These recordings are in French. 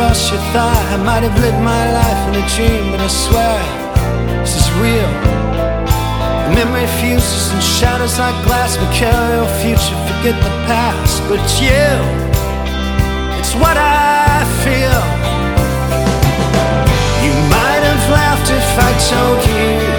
across your thigh. I might have lived my life in a dream, but I swear this is real. The memory fuses and shatters like glass. We carry our future, forget the past. But it's you, it's what I feel. You might have laughed if I told you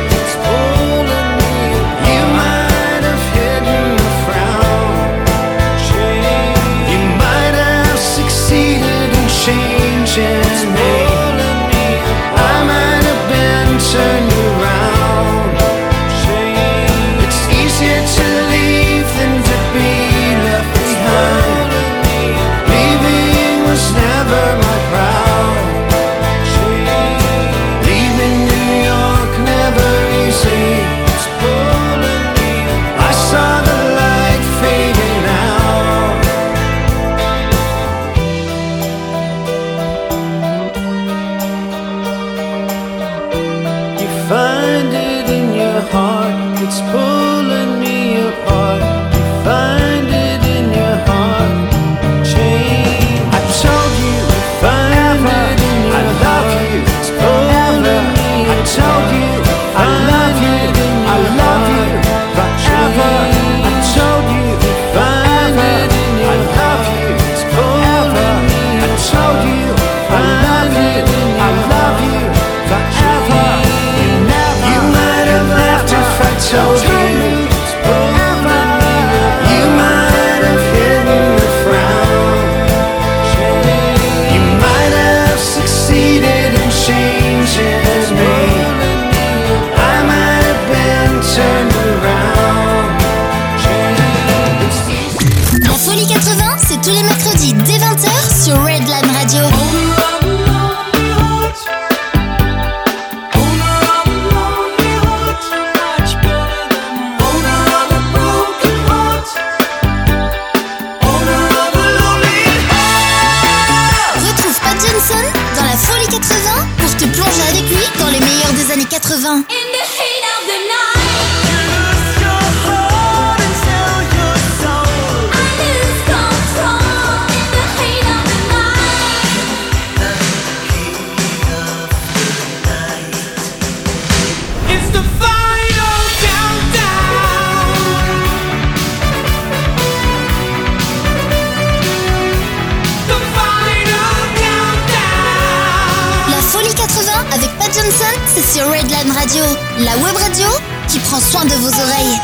la web radio qui prend soin de vos oreilles.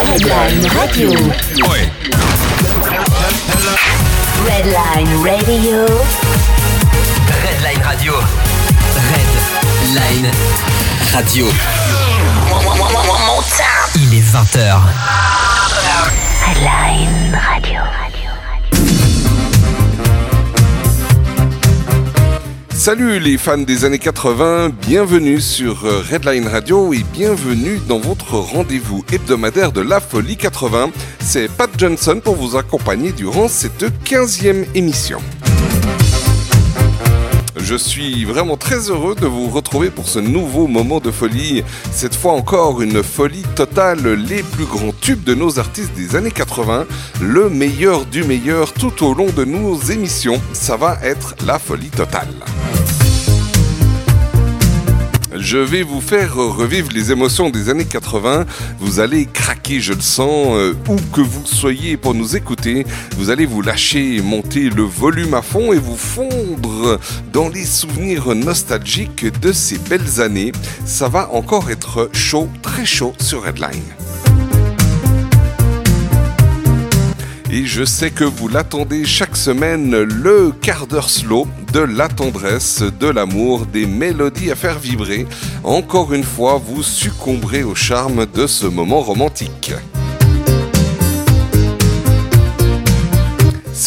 Redline Radio. Redline Radio. Redline Radio. Redline Radio. Il est 20h. Redline Radio. Salut les fans des années 80, bienvenue sur euh, Redline Radio et bienvenue dans votre rendez-vous hebdomadaire de la folie 80. C'est Pat Johnson pour vous accompagner durant cette 15e émission. Je suis vraiment très heureux de vous retrouver pour ce nouveau moment de folie. Cette fois encore une folie totale, les plus grands tubes de nos artistes des années 80, le meilleur du meilleur tout au long de nos émissions. Ça va être la folie totale. Je vais vous faire revivre les émotions des années 80. Vous allez craquer, je le sens, euh, où que vous soyez pour nous écouter. Vous allez vous lâcher monter le volume à fond et vous fondre dans les souvenirs nostalgiques de ces belles années. Ça va encore être chaud, très chaud sur Redline. Et je sais que vous l'attendez chaque semaine, le quart d'heure slow de la tendresse, de l'amour, des mélodies à faire vibrer. Encore une fois, vous succomberez au charme de ce moment romantique.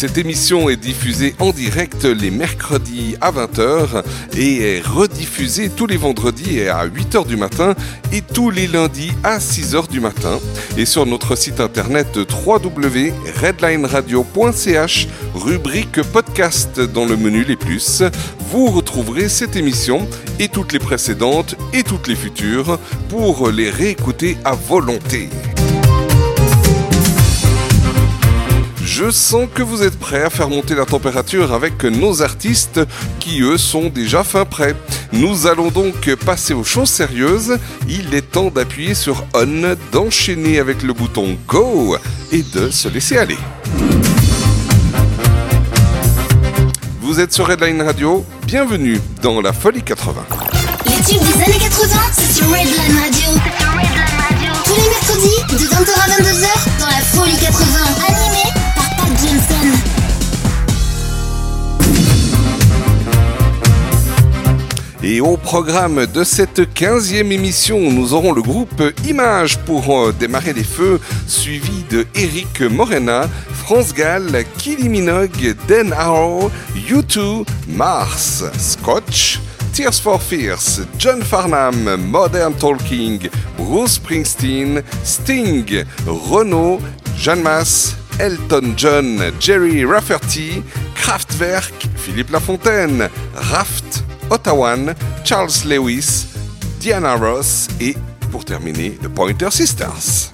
Cette émission est diffusée en direct les mercredis à 20h et est rediffusée tous les vendredis à 8h du matin et tous les lundis à 6h du matin. Et sur notre site internet www.redlineradio.ch, rubrique podcast dans le menu Les Plus, vous retrouverez cette émission et toutes les précédentes et toutes les futures pour les réécouter à volonté. Je sens que vous êtes prêts à faire monter la température avec nos artistes qui eux sont déjà fin prêts. Nous allons donc passer aux choses sérieuses. Il est temps d'appuyer sur On, d'enchaîner avec le bouton Go et de se laisser aller. Vous êtes sur Redline Radio, bienvenue dans la Folie 80. Les tubes des années 80, c'est sur Redline Radio. Tous les mercredis, de 20h à 22h, dans la Folie 80. Animé Et au programme de cette 15e émission, nous aurons le groupe Image pour euh, démarrer les feux, suivi de Eric Morena, France Gall, Kylie Minogue, Dan Arrow, U2, Mars, Scotch, Tears for Fears, John Farnham, Modern Talking, Bruce Springsteen, Sting, Renault, Jeanne Masse, Elton John, Jerry Rafferty, Kraftwerk, Philippe Lafontaine, Raft, Ottawan, Charles Lewis, Diana Ross et, pour terminer, The Pointer Sisters.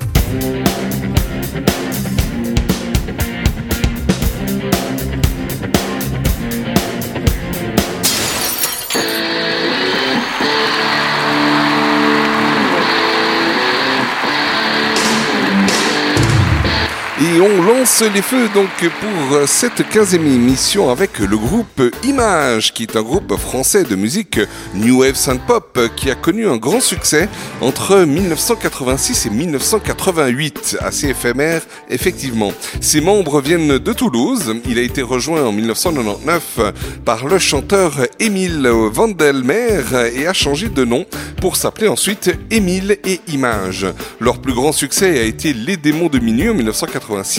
On lance les feux donc pour cette 15e émission avec le groupe Image, qui est un groupe français de musique New Wave Synth Pop qui a connu un grand succès entre 1986 et 1988. Assez éphémère, effectivement. Ses membres viennent de Toulouse. Il a été rejoint en 1999 par le chanteur Émile Vandelmer et a changé de nom pour s'appeler ensuite Émile et Image. Leur plus grand succès a été Les démons de minuit en 1986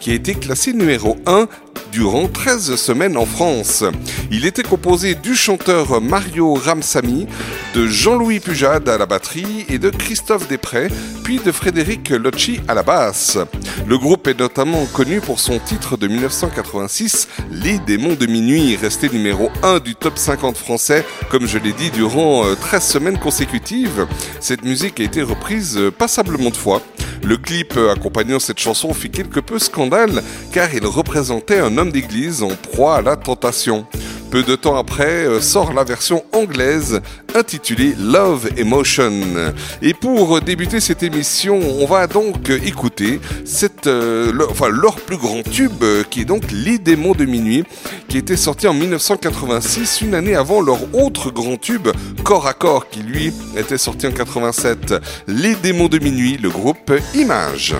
qui a été classé numéro 1 durant 13 semaines en France. Il était composé du chanteur Mario Ramsamy, de Jean-Louis Pujade à la batterie et de Christophe Després, puis de Frédéric Locci à la basse. Le groupe est notamment connu pour son titre de 1986, Les démons de minuit, resté numéro 1 du top 50 français, comme je l'ai dit, durant euh, 13 semaines consécutives. Cette musique a été reprise euh, passablement de fois. Le clip euh, accompagnant cette chanson fit quelque peu scandale car il représentait un homme d'église en proie à la tentation. Peu de temps après euh, sort la version anglaise intitulée Love Emotion. Et pour débuter cette émission, on va donc écouter cette, euh, le- enfin, leur plus grand tube euh, qui est donc Les démons de minuit qui était sorti en 1986, une année avant leur autre grand tube Corps à corps qui lui était sorti en 87. Les démons de minuit, le groupe Image.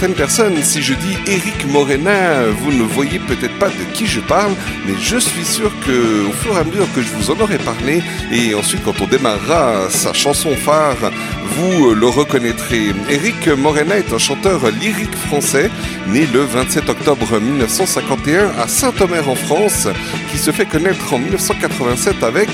Certaines personnes, si je dis Eric Morena, vous ne voyez peut-être pas de qui je parle, mais je suis sûr que au fur et à mesure que je vous en aurai parlé, et ensuite quand on démarrera sa chanson phare, vous le reconnaîtrez. Eric Morena est un chanteur lyrique français, né le 27 octobre 1951 à Saint-Omer en France, qui se fait connaître en 1987 avec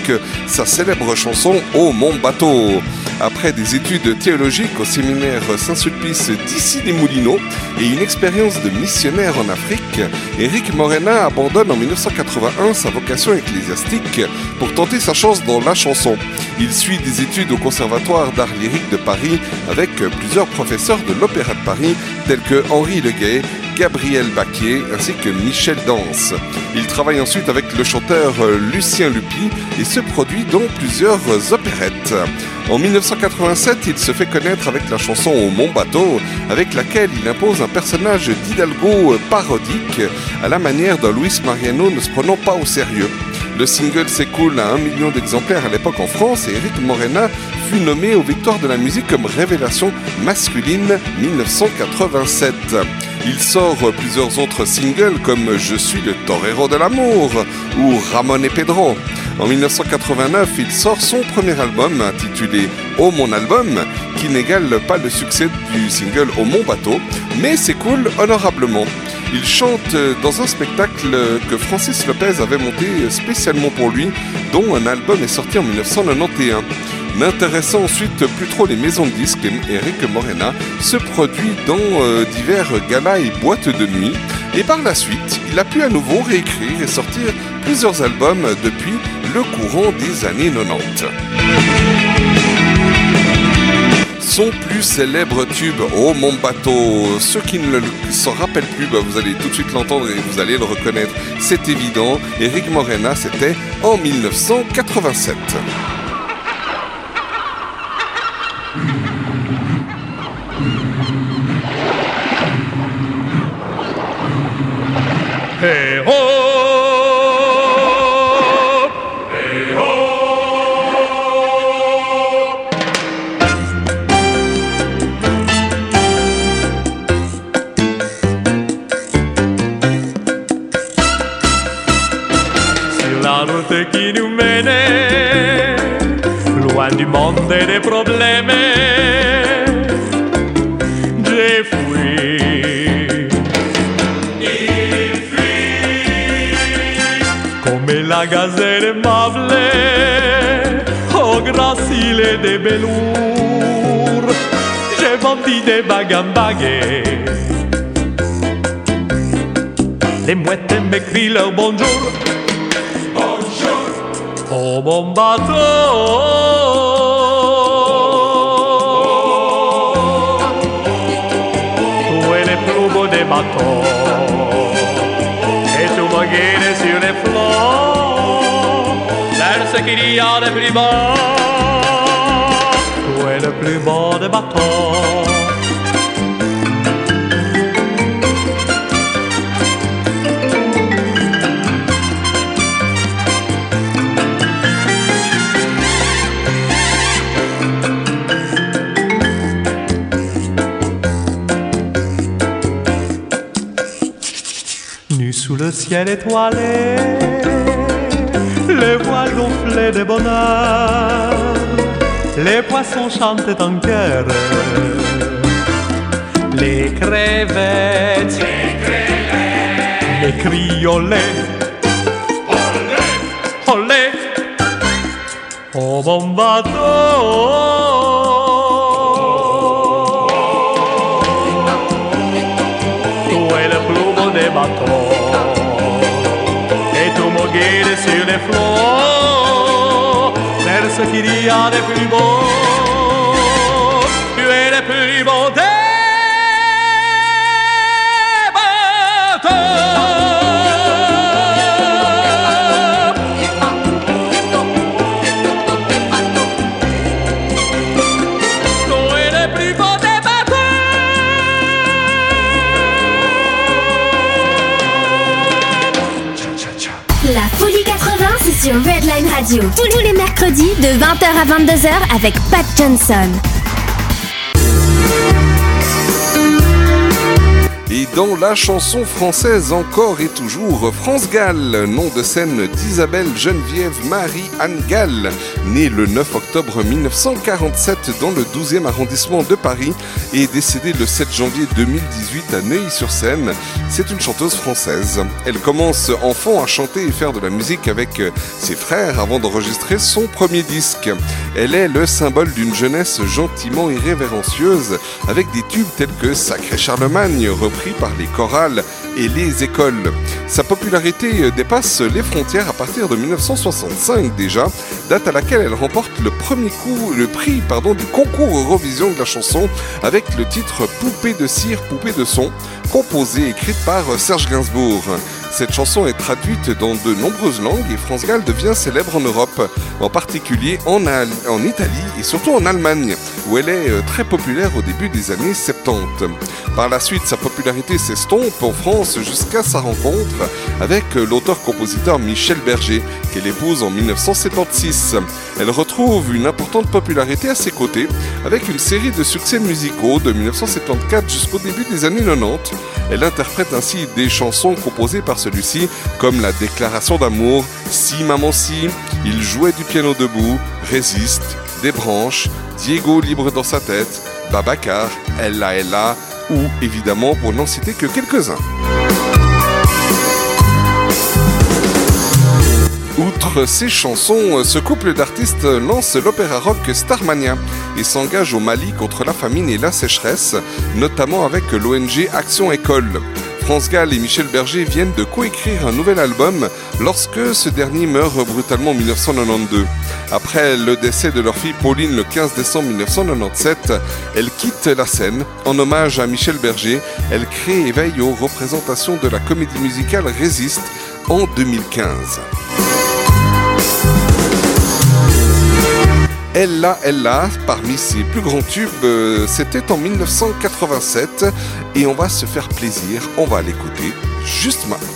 sa célèbre chanson Au mon bateau. Après des études théologiques au séminaire Saint-Sulpice d'ici les Moulineaux et une expérience de missionnaire en Afrique, Eric Morena abandonne en 1981 sa vocation ecclésiastique pour tenter sa chance dans la chanson. Il suit des études au Conservatoire d'art lyrique de Paris avec plusieurs professeurs de l'Opéra de Paris tels que Henri Leguet, Gabriel Baquier ainsi que Michel Danse. Il travaille ensuite avec le chanteur Lucien Lupi et se produit dans plusieurs opérettes. En 1987, il se fait connaître avec la chanson Mon Bateau, avec laquelle il impose un personnage d'Hidalgo parodique à la manière d'un Luis Mariano ne se prenant pas au sérieux. Le single s'écoule à un million d'exemplaires à l'époque en France et Eric Morena fut nommé aux Victoires de la musique comme révélation masculine 1987. Il sort plusieurs autres singles comme Je suis le torero de l'amour ou Ramon et Pedro. En 1989, il sort son premier album intitulé Oh mon album, qui n'égale pas le succès du single Au mon bateau, mais s'écoule honorablement. Il chante dans un spectacle que Francis Lopez avait monté spécialement pour lui, dont un album est sorti en 1991. N'intéressant ensuite plus trop les maisons de disques, Eric Morena se produit dans euh, divers galas et boîtes de nuit. Et par la suite, il a pu à nouveau réécrire et sortir plusieurs albums depuis le courant des années 90. Son plus célèbre tube, Oh mon bateau, ceux qui ne s'en rappellent plus, bah, vous allez tout de suite l'entendre et vous allez le reconnaître, c'est évident. Eric Morena, c'était en 1987. Du monde et des problèmes, j'ai fui. come la gazelle aimable au gracile de velours. J'ai vendu des bagues en bagues. Les mouettes m'écrient leur bonjour. Bonjour. Oh mon bateau. Bateaux et tu me guides sur les flots vers ce qu'il y a de plus beau. Tu es le plus beau des bateaux? Ciel étoilé, les voiles gonflées de bonheur, les poissons chantent en chœur, les crevettes, les criolets, olé, oh mon bateau. Les flots Vers ce qu'il y a de plus beau Tu es le plus des Tous les mercredis de 20h à 22h avec Pat Johnson. Dans la chanson française encore et toujours, France Gall, nom de scène d'Isabelle Geneviève Marie-Anne Gall, née le 9 octobre 1947 dans le 12e arrondissement de Paris et décédée le 7 janvier 2018 à Neuilly-sur-Seine. C'est une chanteuse française. Elle commence enfant à chanter et faire de la musique avec ses frères avant d'enregistrer son premier disque. Elle est le symbole d'une jeunesse gentiment irrévérencieuse avec des tubes tels que Sacré Charlemagne, repris par les chorales et les écoles. Sa popularité dépasse les frontières à partir de 1965 déjà, date à laquelle elle remporte le premier prix du concours Eurovision de la chanson avec le titre Poupée de cire, poupée de son, composée et écrite par Serge Gainsbourg. Cette chanson est traduite dans de nombreuses langues et France Gall devient célèbre en Europe, en particulier en Italie et surtout en Allemagne, où elle est euh, très populaire au début des années 70. Par la suite, sa popularité s'estompe en France jusqu'à sa rencontre avec l'auteur-compositeur Michel Berger, qu'elle épouse en 1976. Elle retrouve une importante popularité à ses côtés, avec une série de succès musicaux de 1974 jusqu'au début des années 90. Elle interprète ainsi des chansons composées par celui-ci, comme La Déclaration d'amour, Si Maman Si, Il jouait du piano debout, Résiste, Des branches, Diego libre dans sa tête, Babacar, Ella Ella, ou évidemment pour n'en citer que quelques-uns. Outre ces chansons, ce couple d'artistes lance l'opéra rock Starmania et s'engage au Mali contre la famine et la sécheresse, notamment avec l'ONG Action École. France Gall et Michel Berger viennent de coécrire un nouvel album lorsque ce dernier meurt brutalement en 1992. Après le décès de leur fille Pauline le 15 décembre 1997, elle quitte la scène. En hommage à Michel Berger, elle crée et veille aux représentations de la comédie musicale Résiste en 2015. Ella Ella, parmi ses plus grands tubes, euh, c'était en 1987 et on va se faire plaisir, on va l'écouter juste maintenant.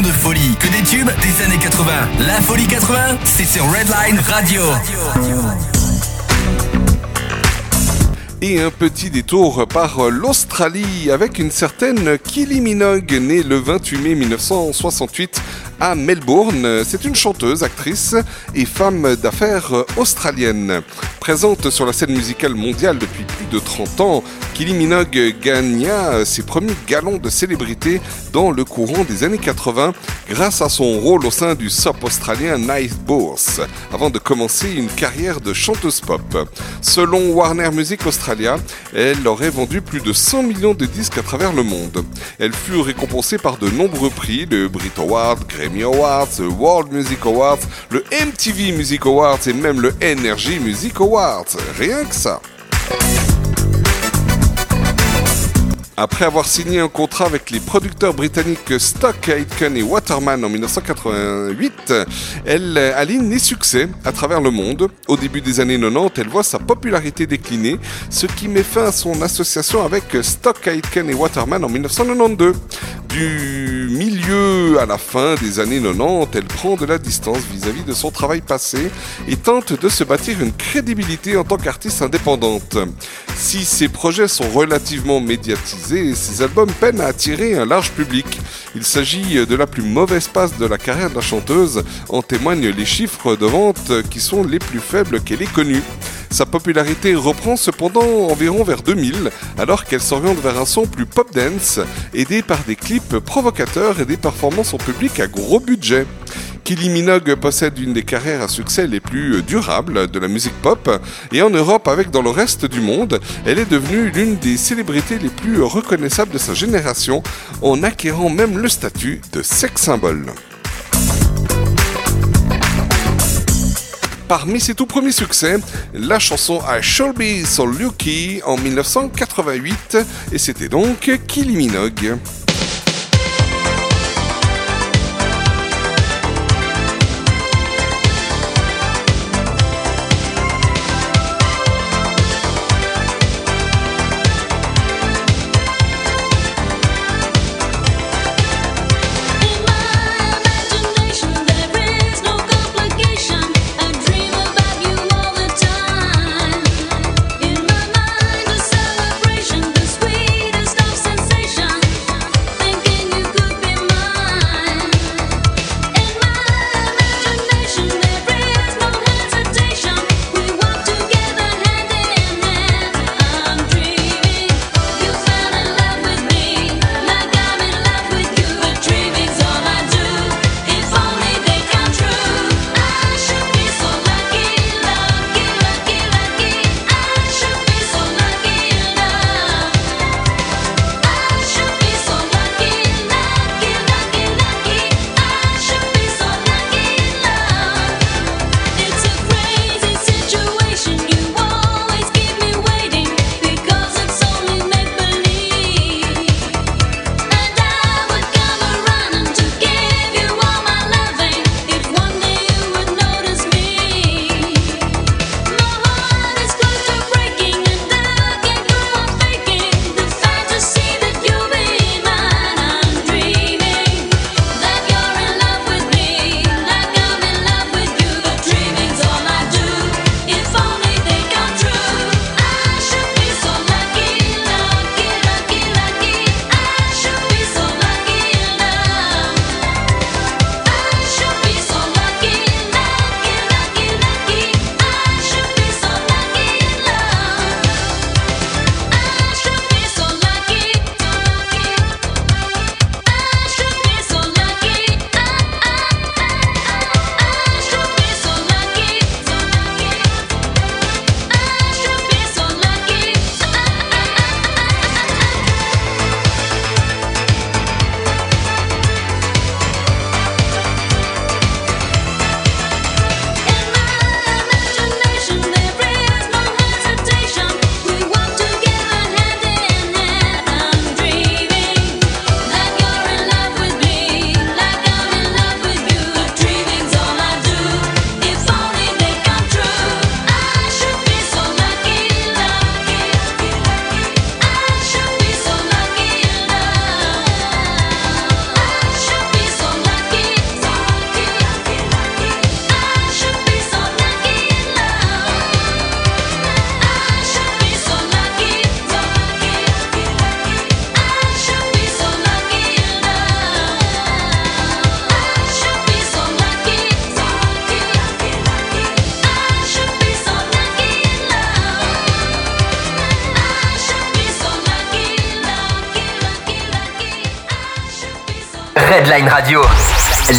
De folie. Que des tubes des années 80. La folie 80, c'est sur Redline Radio. Et un petit détour par l'Australie avec une certaine Kylie Minogue, née le 28 mai 1968 à Melbourne. C'est une chanteuse, actrice et femme d'affaires australienne. Présente sur la scène musicale mondiale depuis plus de 30 ans, Kylie Minogue gagna ses premiers galons de célébrité dans le courant des années 80 grâce à son rôle au sein du SOP australien Night Bourse, avant de commencer une carrière de chanteuse pop. Selon Warner Music Australia, elle aurait vendu plus de 100 millions de disques à travers le monde. Elle fut récompensée par de nombreux prix, le Brit Award, Grammy Awards, le World Music Awards, le MTV Music Awards et même le Energy Music Awards. Rien que ça. Après avoir signé un contrat avec les producteurs britanniques Stock Aitken et Waterman en 1988, elle aligne les succès à travers le monde. Au début des années 90, elle voit sa popularité décliner, ce qui met fin à son association avec Stock Aitken et Waterman en 1992. Du milieu à la fin des années 90, elle prend de la distance vis-à-vis de son travail passé et tente de se bâtir une crédibilité en tant qu'artiste indépendante. Si ses projets sont relativement médiatisés, ses albums peinent à attirer un large public. Il s'agit de la plus mauvaise passe de la carrière de la chanteuse, en témoignent les chiffres de vente qui sont les plus faibles qu'elle ait connus. Sa popularité reprend cependant environ vers 2000, alors qu'elle s'oriente vers un son plus pop dance, aidé par des clips provocateurs et des performances en public à gros budget. Kylie Minogue possède une des carrières à succès les plus durables de la musique pop, et en Europe avec dans le reste du monde, elle est devenue l'une des célébrités les plus reconnaissables de sa génération, en acquérant même le statut de sex symbole. Parmi ses tout premiers succès, la chanson I Shall Be So Lucky en 1988, et c'était donc Kylie Minogue.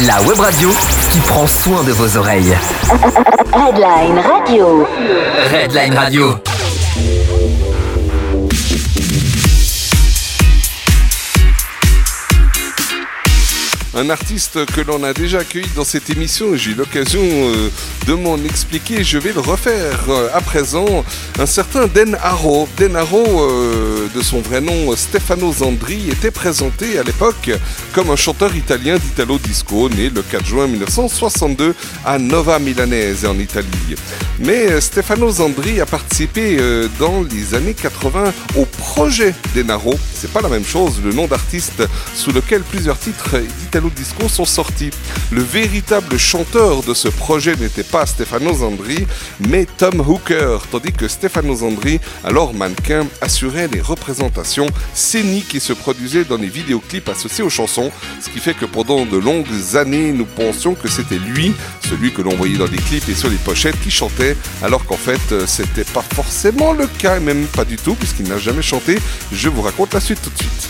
La web radio qui prend soin de vos oreilles. Redline Radio. Redline Radio. Un artiste que l'on a déjà accueilli dans cette émission, j'ai eu l'occasion euh, de m'en expliquer, je vais le refaire euh, à présent. Un certain Den Haro. Den Haro, euh, de son vrai nom Stefano Zandri, était présenté à l'époque comme un chanteur italien d'Italo Disco, né le 4 juin 1962 à Nova Milanese en Italie. Mais Stefano Zandri a participé dans les années 80 au projet Denaro. C'est pas la même chose, le nom d'artiste sous lequel plusieurs titres d'Italo Disco sont sortis. Le véritable chanteur de ce projet n'était pas Stefano Zandri, mais Tom Hooker, tandis que Stefano Zandri, alors mannequin, assurait les représentations scéniques qui se produisaient dans les vidéoclips associés aux chansons, ce qui fait que pendant de longues années, nous pensions que c'était lui, celui que l'on voyait dans les clips et sur les pochettes, qui chantait, alors qu'en fait, euh, c'était pas forcément le cas, même pas du tout, puisqu'il n'a jamais chanté. Je vous raconte la suite tout de suite.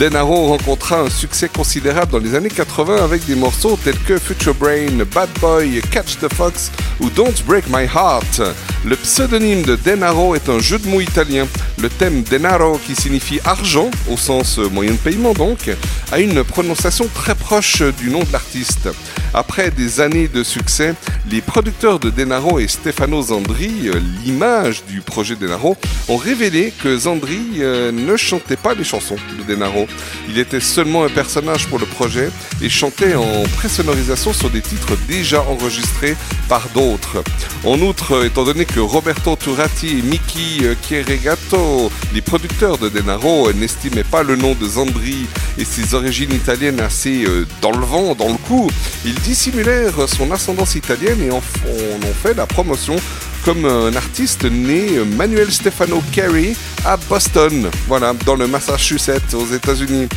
Denaro rencontra un succès considérable dans les années 80 avec des morceaux tels que Future Brain, Bad Boy, Catch the Fox ou Don't Break My Heart. Le pseudonyme de Denaro est un jeu de mots italien. Le thème Denaro, qui signifie argent, au sens moyen de paiement donc, a une prononciation très proche du nom de l'artiste. Après des années de succès, les producteurs de Denaro et Stefano Zandri, euh, l'image du projet Denaro, ont révélé que Zandri euh, ne chantait pas les chansons de Denaro. Il était seulement un personnage pour le projet et chantait en présonorisation sur des titres déjà enregistrés par d'autres. En outre, étant donné que Roberto Turati et Miki euh, Chieregato, les producteurs de Denaro, n'estimaient pas le nom de Zandri et ses origines italiennes assez dans le vent, dans le coup, ils dissimulèrent son ascendance italienne et en en ont fait la promotion comme un artiste né Manuel Stefano Carey à Boston, voilà, dans le Massachusetts aux États-Unis.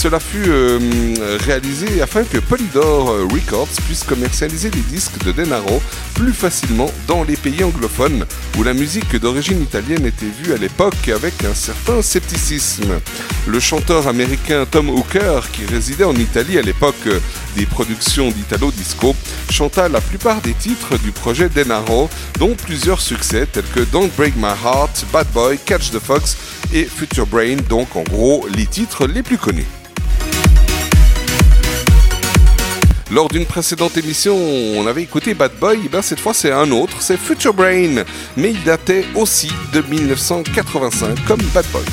Cela fut euh, réalisé afin que Polydor Records puisse commercialiser les disques de Denaro plus facilement dans les pays anglophones où la musique d'origine italienne était vue à l'époque avec un certain scepticisme. Le chanteur américain Tom Hooker, qui résidait en Italie à l'époque des productions d'Italo Disco, chanta la plupart des titres du projet Denaro, dont plusieurs succès tels que Don't Break My Heart, Bad Boy, Catch the Fox et Future Brain, donc en gros les titres les plus connus. Lors d'une précédente émission, on avait écouté Bad Boy, et ben cette fois c'est un autre, c'est Future Brain, mais il datait aussi de 1985 comme Bad Boy.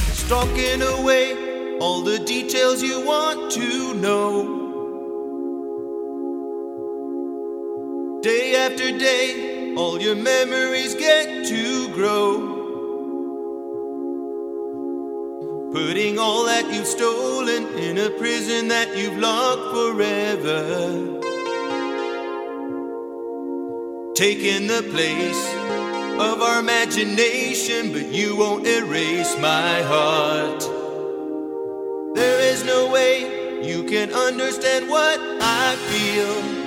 All your memories get to grow. Putting all that you've stolen in a prison that you've locked forever. Taking the place of our imagination, but you won't erase my heart. There is no way you can understand what I feel.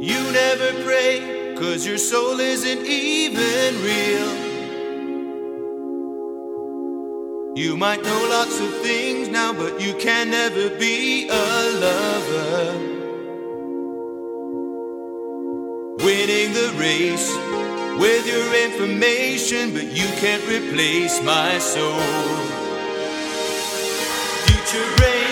You never pray, cause your soul isn't even real. You might know lots of things now, but you can never be a lover. Winning the race with your information, but you can't replace my soul. Future brain,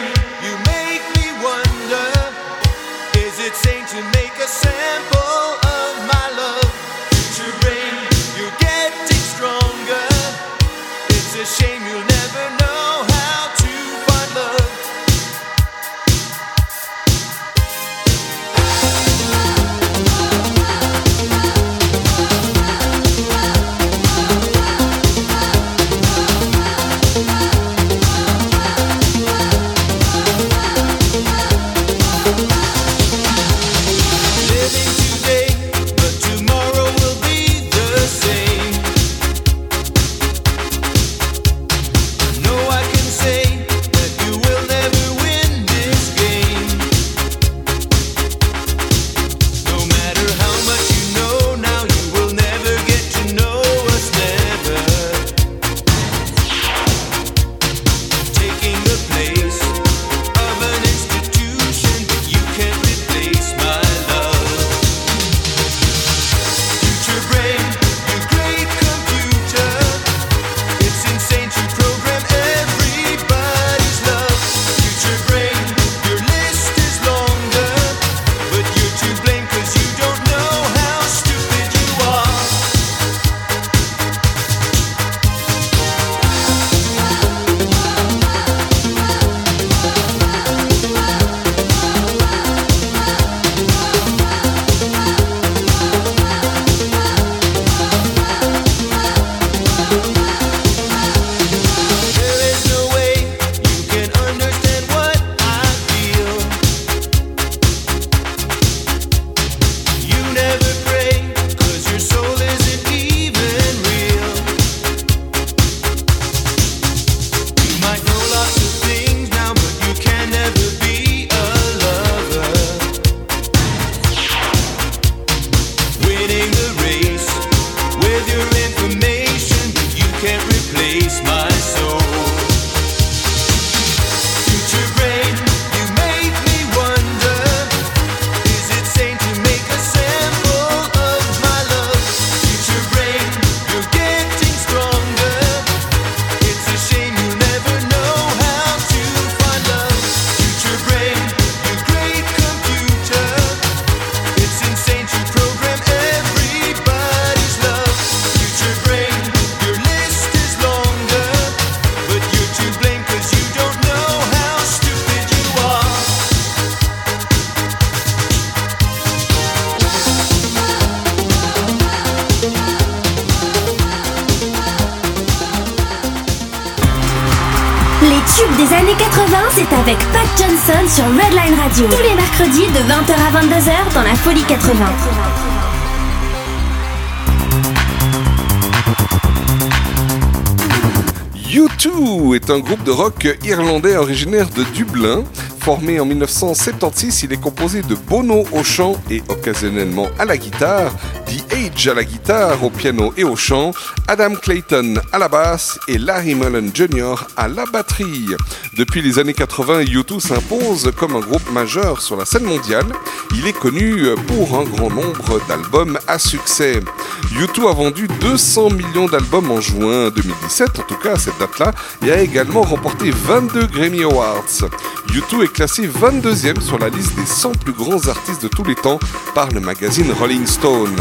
80. U2 est un groupe de rock irlandais originaire de Dublin. Formé en 1976, il est composé de Bono au chant et occasionnellement à la guitare, The Age à la guitare, au piano et au chant, Adam Clayton à la basse et Larry Mullen Jr. à la batterie. Depuis les années 80, U2 s'impose comme un groupe majeur sur la scène mondiale. Il est connu pour un grand nombre d'albums à succès. U2 a vendu 200 millions d'albums en juin 2017, en tout cas à cette date-là, et a également remporté 22 Grammy Awards. U2 est classé 22e sur la liste des 100 plus grands artistes de tous les temps par le magazine Rolling Stone.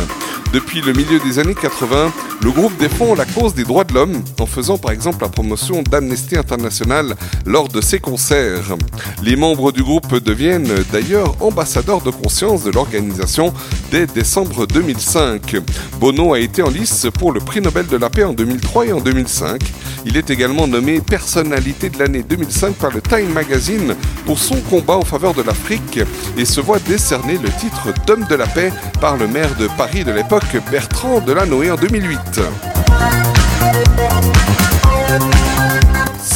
Depuis le milieu des années 80, le groupe défend la cause des droits de l'homme en faisant par exemple la promotion d'Amnesty International lors de ses concerts. Les membres du groupe deviennent d'ailleurs ambassadeurs de conscience de l'organisation dès décembre 2005. Bono a été en lice pour le prix Nobel de la paix en 2003 et en 2005. Il est également nommé personnalité de l'année 2005 par le Time Magazine pour son combat en faveur de l'Afrique et se voit décerner le titre d'homme de la paix par le maire de Paris de l'époque Bertrand Delanoë en 2008.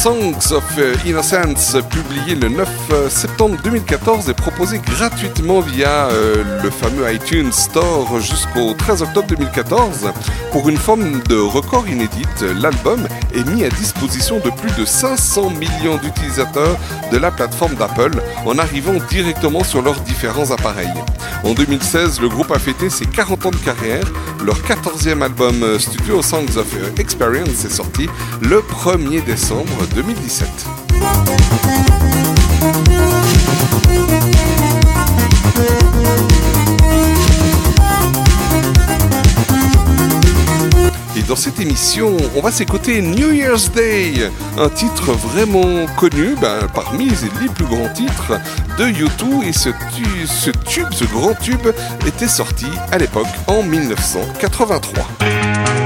Songs of Innocence, publié le 9 septembre 2014, est proposé gratuitement via euh, le fameux iTunes Store jusqu'au 13 octobre 2014. Pour une forme de record inédite, l'album est mis à disposition de plus de 500 millions d'utilisateurs de la plateforme d'Apple en arrivant directement sur leurs différents appareils. En 2016, le groupe a fêté ses 40 ans de carrière. Leur 14e album euh, studio Songs of Experience est sorti le 1er décembre 2017. Et dans cette émission, on va s'écouter New Year's Day, un titre vraiment connu ben, parmi les plus grands titres de U2 et ce tube, ce grand tube était sorti à l'époque en 1983.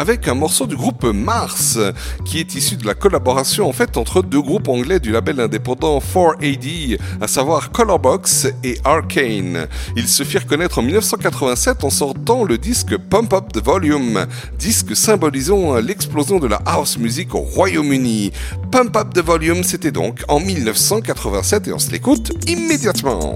Avec un morceau du groupe Mars, qui est issu de la collaboration en entre deux groupes anglais du label indépendant 4AD, à savoir Colorbox et Arcane. Ils se firent connaître en 1987 en sortant le disque Pump Up the Volume, disque symbolisant l'explosion de la house music au Royaume-Uni. Pump Up the Volume, c'était donc en 1987 et on se l'écoute immédiatement.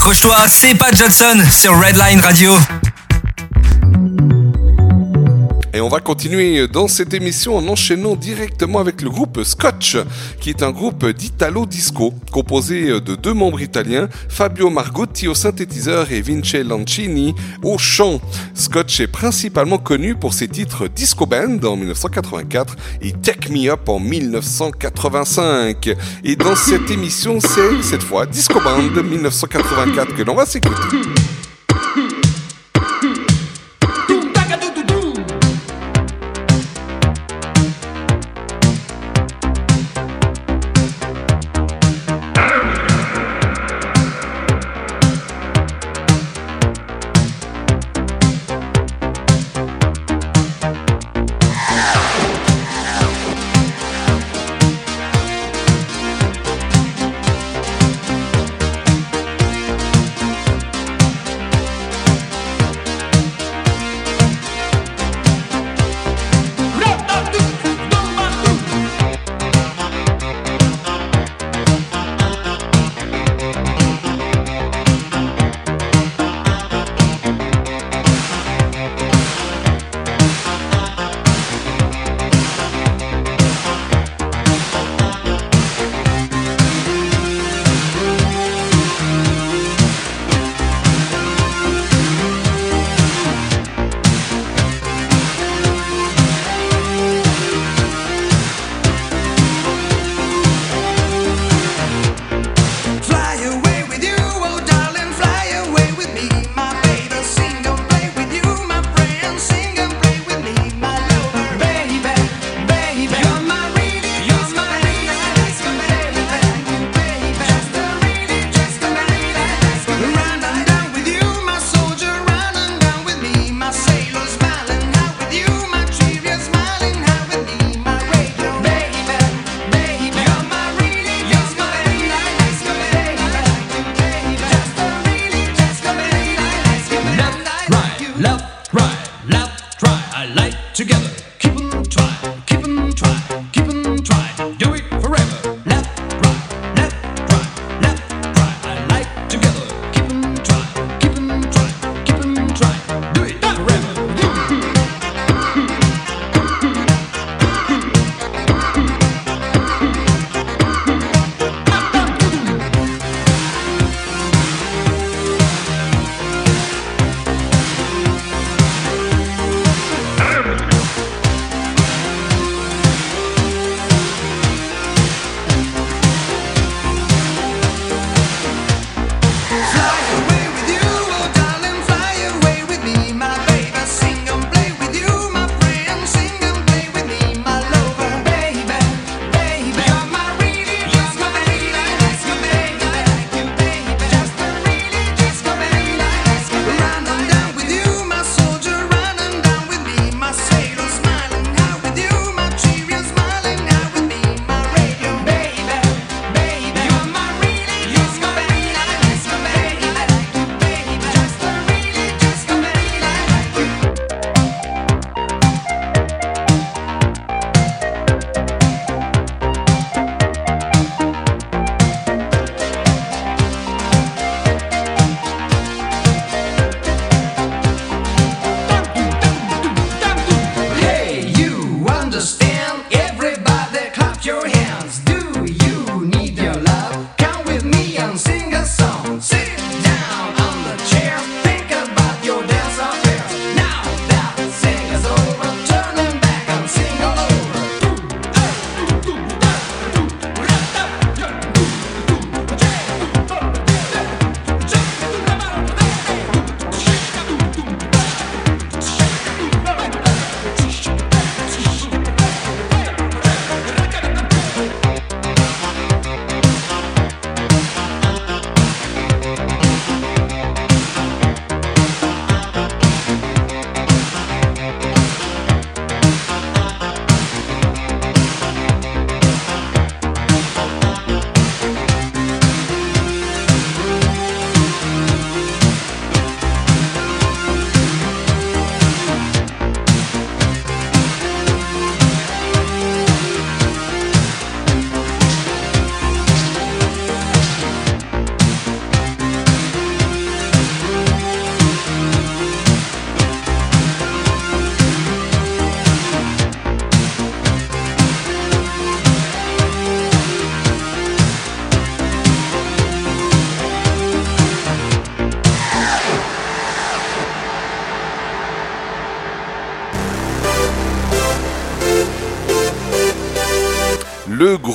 Accroche-toi, c'est Pat Johnson sur Redline Radio. Et on va continuer dans cette émission en enchaînant directement avec le groupe Scotch, qui est un groupe d'Italo Disco, composé de deux membres italiens, Fabio Margotti au synthétiseur et Vince Lancini au chant. Scotch est principalement connu pour ses titres Disco Band en 1984 et Take Me Up en 1985. Et dans cette émission, c'est cette fois Disco Band 1984 que l'on va s'écouter.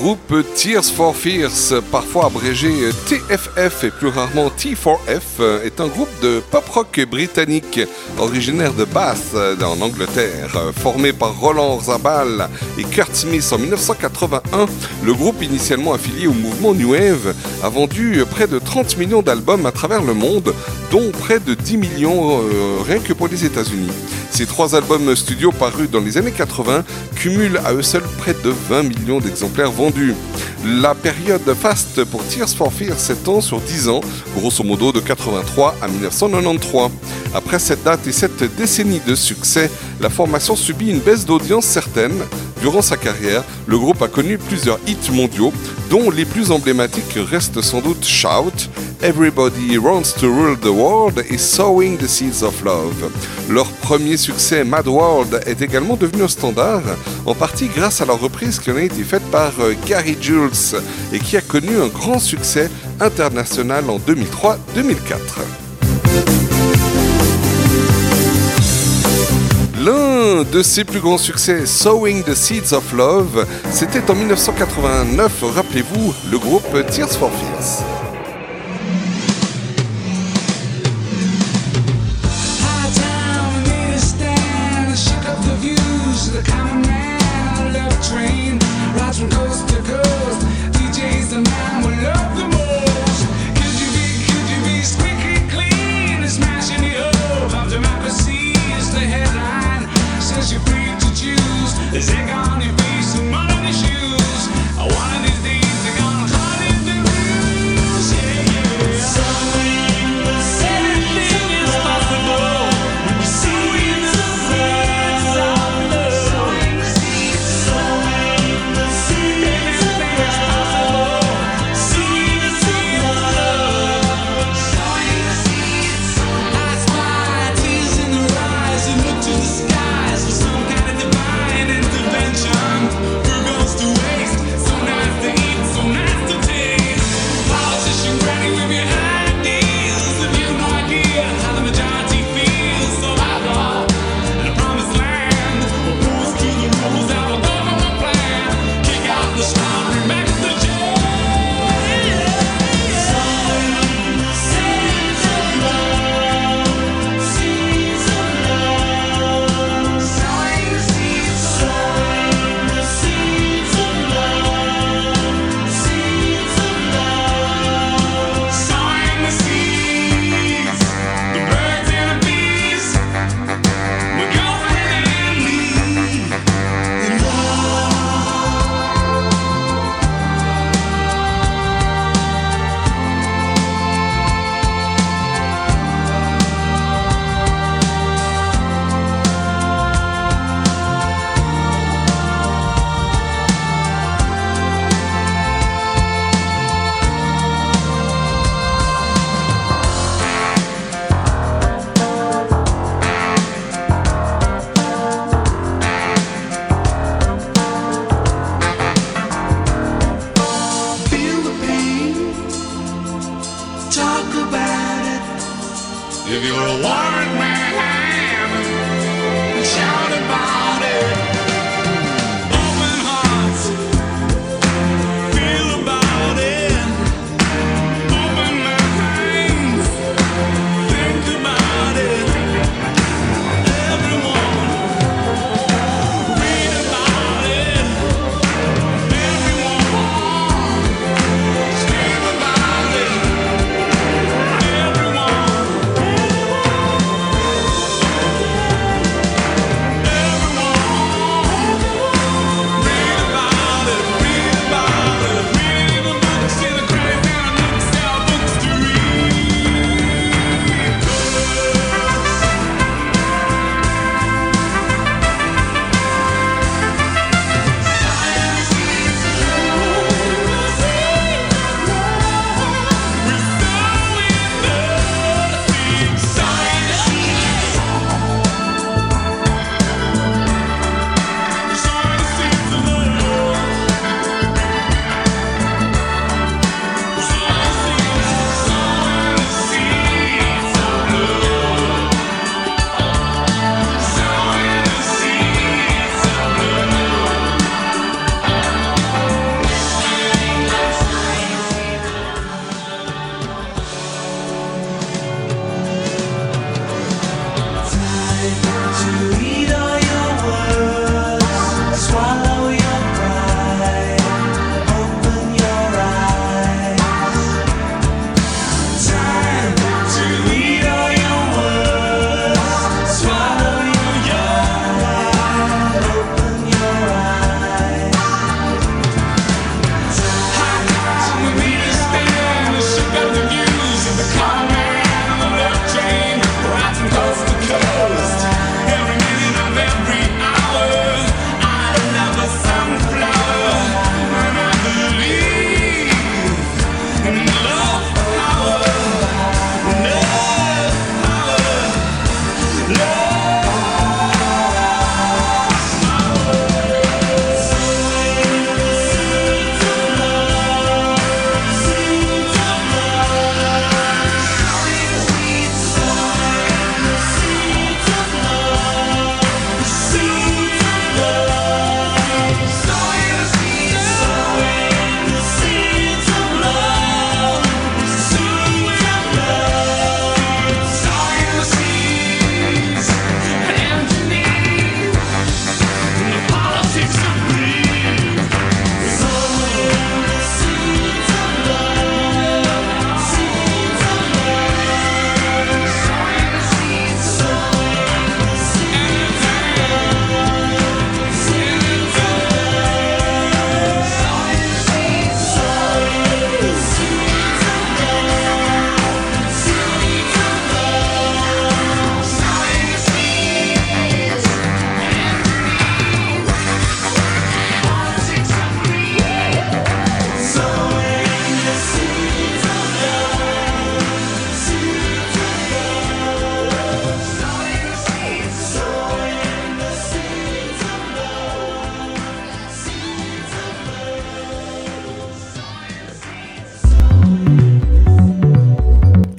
Groupe Tears for Fears, parfois abrégé TFF et plus rarement T4F, est un groupe de pop rock britannique originaire de Bath en Angleterre. Formé par Roland Zabal et Kurt Smith en 1981, le groupe initialement affilié au mouvement New Wave a vendu près de 30 millions d'albums à travers le monde, dont près de 10 millions euh, rien que pour les États-Unis. Ces trois albums studio parus dans les années 80 cumulent à eux seuls près de 20 millions d'exemplaires vendus. La période faste pour Tears for Fears s'étend sur 10 ans, grosso modo de 83 à 1993. Après cette date et cette décennie de succès, la formation subit une baisse d'audience certaine. Durant sa carrière, le groupe a connu plusieurs hits mondiaux, dont les plus emblématiques restent sans doute Shout, Everybody Wants to Rule the World et Sowing the Seeds of Love. Premier succès, Mad World, est également devenu un standard, en partie grâce à leur reprise qui en a été faite par euh, Gary Jules et qui a connu un grand succès international en 2003-2004. L'un de ses plus grands succès, Sowing the Seeds of Love, c'était en 1989, rappelez-vous, le groupe Tears for Fears.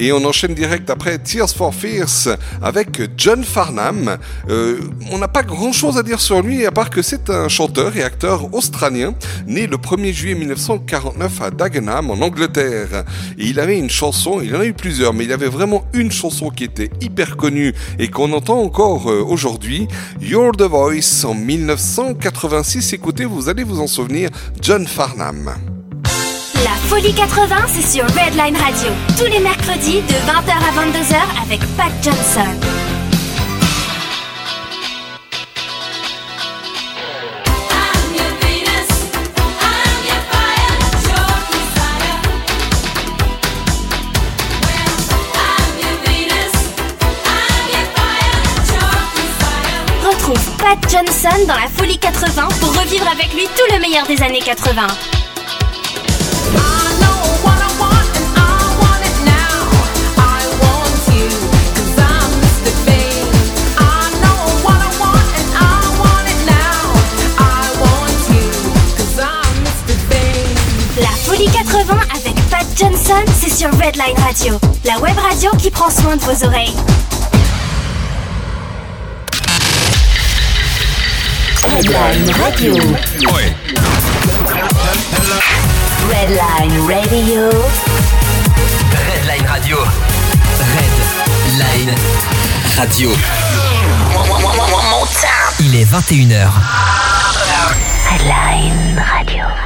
Et on enchaîne direct après Tears for Fears avec John Farnham. Euh, on n'a pas grand chose à dire sur lui à part que c'est un chanteur et acteur australien né le 1er juillet 1949 à Dagenham en Angleterre. Et il avait une chanson, il en a eu plusieurs, mais il avait vraiment une chanson qui était hyper connue et qu'on entend encore euh, aujourd'hui. You're the Voice en 1986. Écoutez, vous allez vous en souvenir, John Farnham. La Folie 80, c'est sur Redline Radio. Tous les mercredis de 20h à 22h avec Pat Johnson. Retrouve Pat Johnson dans la Folie 80 pour revivre avec lui tout le meilleur des années 80. Johnson, c'est sur Redline Radio, la web radio qui prend soin de vos oreilles. Redline Radio. Oui. Redline Radio. Redline Radio. Redline Radio. Il est 21h. Redline Radio.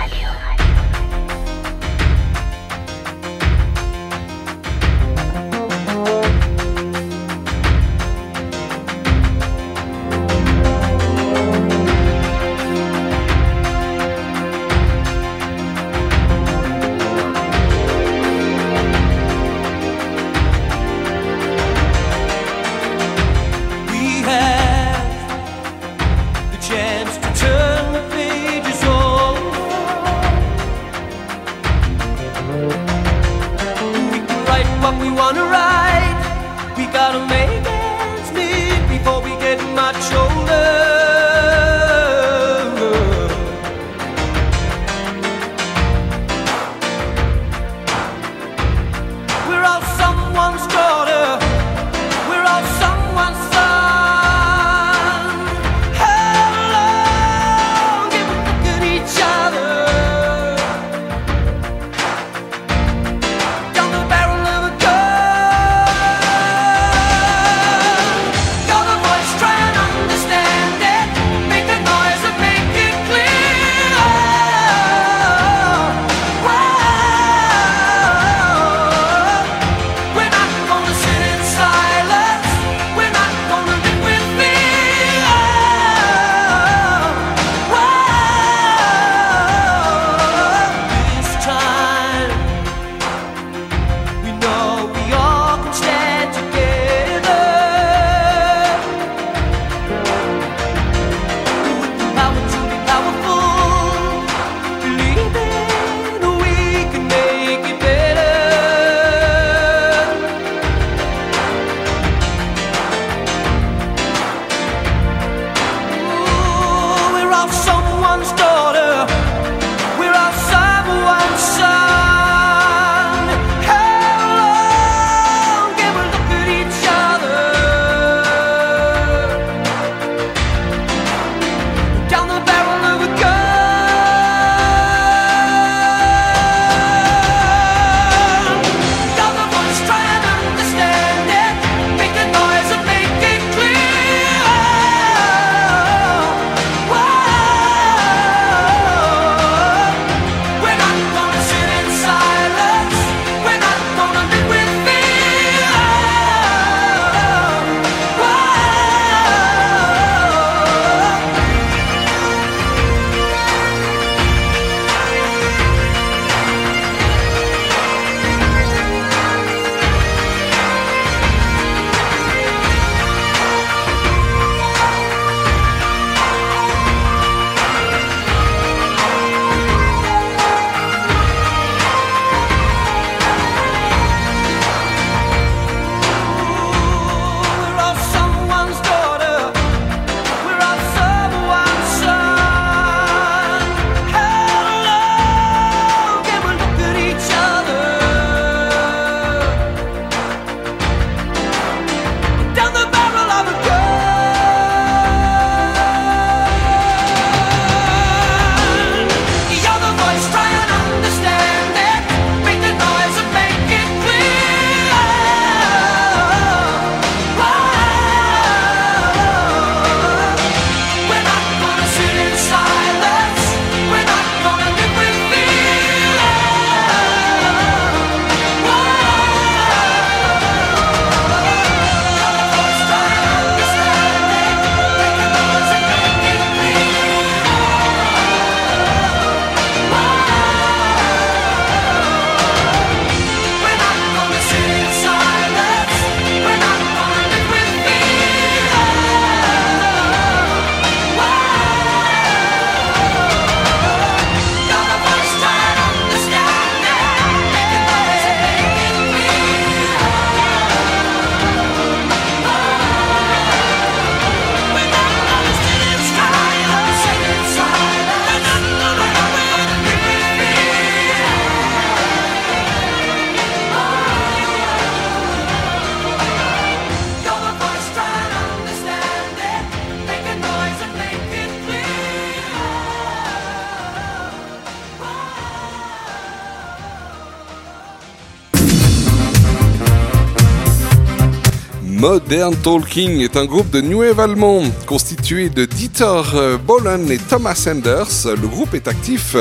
Modern Talking est un groupe de new wave allemand constitué de Dieter euh, Bohlen et Thomas Enders. Le groupe est actif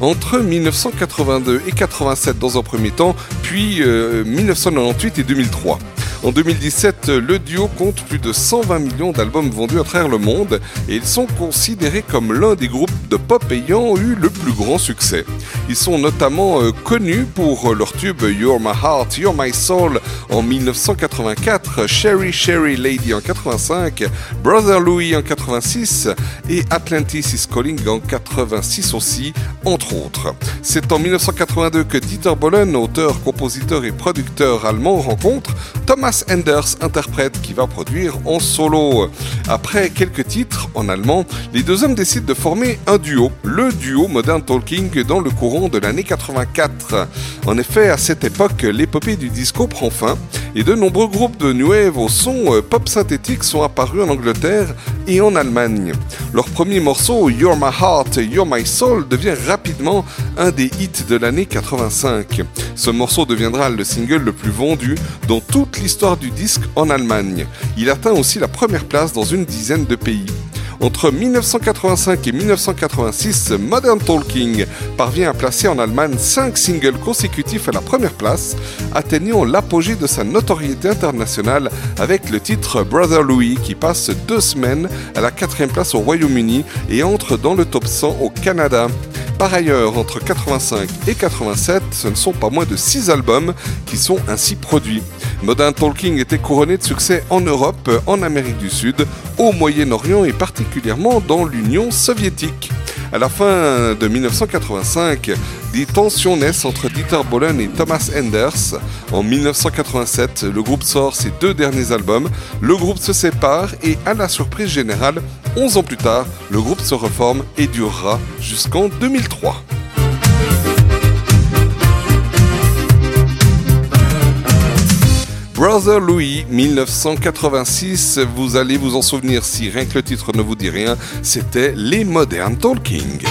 entre 1982 et 87 dans un premier temps, puis euh, 1998 et 2003. En 2017, le duo compte plus de 120 millions d'albums vendus à travers le monde et ils sont considérés comme l'un des groupes de pop ayant eu le plus grand succès. Ils sont notamment euh, connus pour leur tube You're My Heart, You're My Soul en 1984, Sherry Sherry Lady en 85, Brother Louie en 86 et Atlantis is Calling en 86 aussi, entre autres. C'est en 1982 que Dieter Bohlen, auteur, compositeur et producteur allemand, rencontre Thomas Enders, interprète qui va produire en solo. Après quelques titres en allemand, les deux hommes décident de former un duo, le duo Modern Talking dans le courant de l'année 84. En effet, à cette époque, l'épopée du disco prend fin et de nombreux groupes de new wave au son euh, pop synthétique sont apparus en Angleterre et en Allemagne. Leur premier morceau, You're My Heart, You're My Soul, devient rapidement un des hits de l'année 85. Ce morceau deviendra le single le plus vendu dans toute l'histoire du disque en Allemagne. Il atteint aussi la première place dans une dizaine de pays. Entre 1985 et 1986, Modern Talking parvient à placer en Allemagne 5 singles consécutifs à la première place, atteignant l'apogée de sa notoriété internationale avec le titre Brother Louis qui passe deux semaines à la quatrième place au Royaume-Uni et entre dans le top 100 au Canada. Par ailleurs, entre 85 et 87, ce ne sont pas moins de 6 albums qui sont ainsi produits. Modern Talking était couronné de succès en Europe, en Amérique du Sud, au Moyen-Orient et particulièrement dans l'Union soviétique. À la fin de 1985, des tensions naissent entre Dieter Bohlen et Thomas Enders. En 1987, le groupe sort ses deux derniers albums. Le groupe se sépare et, à la surprise générale, 11 ans plus tard, le groupe se reforme et durera jusqu'en 2003. Brother Louis, 1986, vous allez vous en souvenir si rien que le titre ne vous dit rien, c'était les Modern Talking.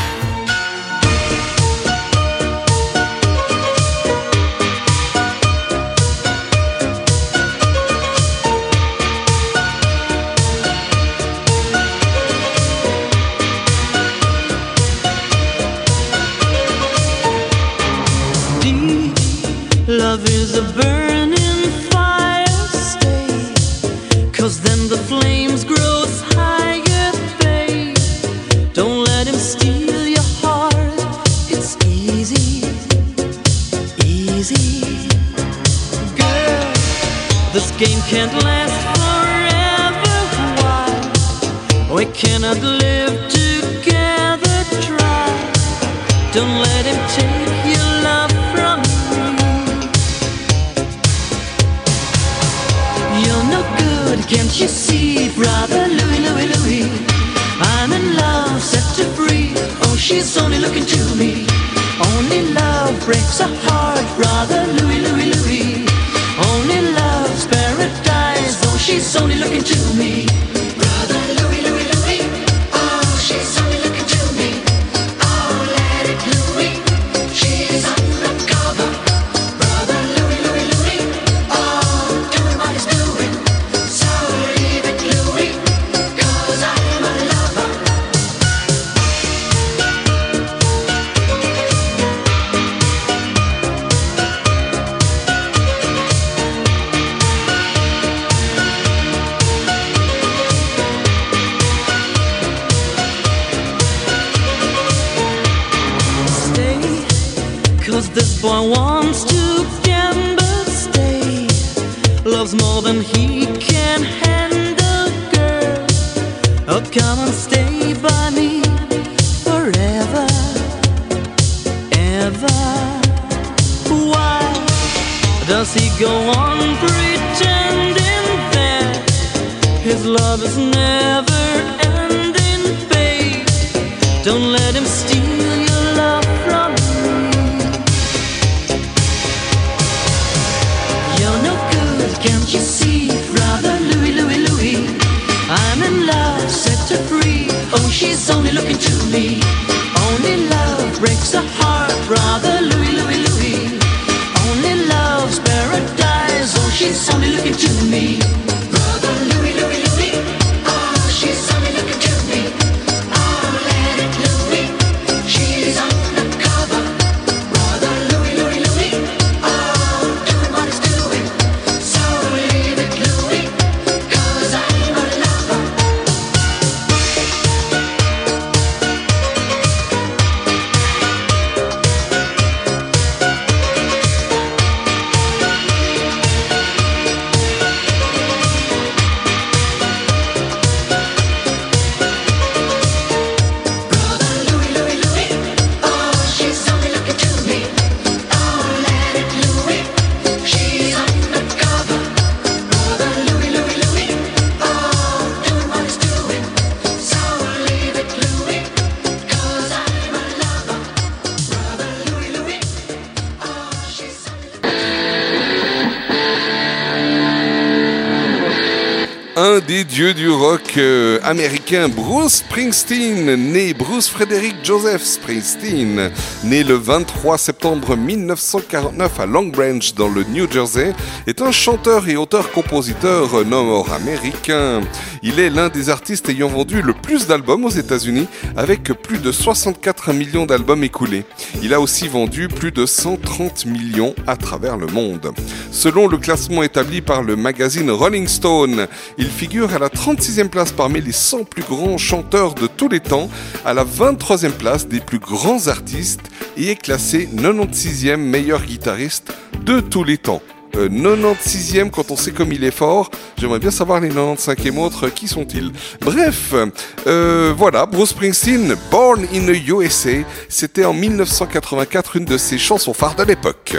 Bruce Springsteen, né Bruce Frederick Joseph Springsteen, né le 23 septembre 1949 à Long Branch dans le New Jersey, est un chanteur et auteur-compositeur nord-américain. Il est l'un des artistes ayant vendu le plus d'albums aux États-Unis, avec plus de 64 millions d'albums écoulés. Il a aussi vendu plus de 130 millions à travers le monde. Selon le classement établi par le magazine Rolling Stone, il figure à la 36e place parmi les 100 plus grands chanteurs de tous les temps, à la 23e place des plus grands artistes et est classé 96e meilleur guitariste de tous les temps. Euh, 96e quand on sait comme il est fort. J'aimerais bien savoir les 95e autres, qui sont-ils? Bref, euh, voilà, Bruce Springsteen, Born in the USA, c'était en 1984 une de ses chansons phares de l'époque.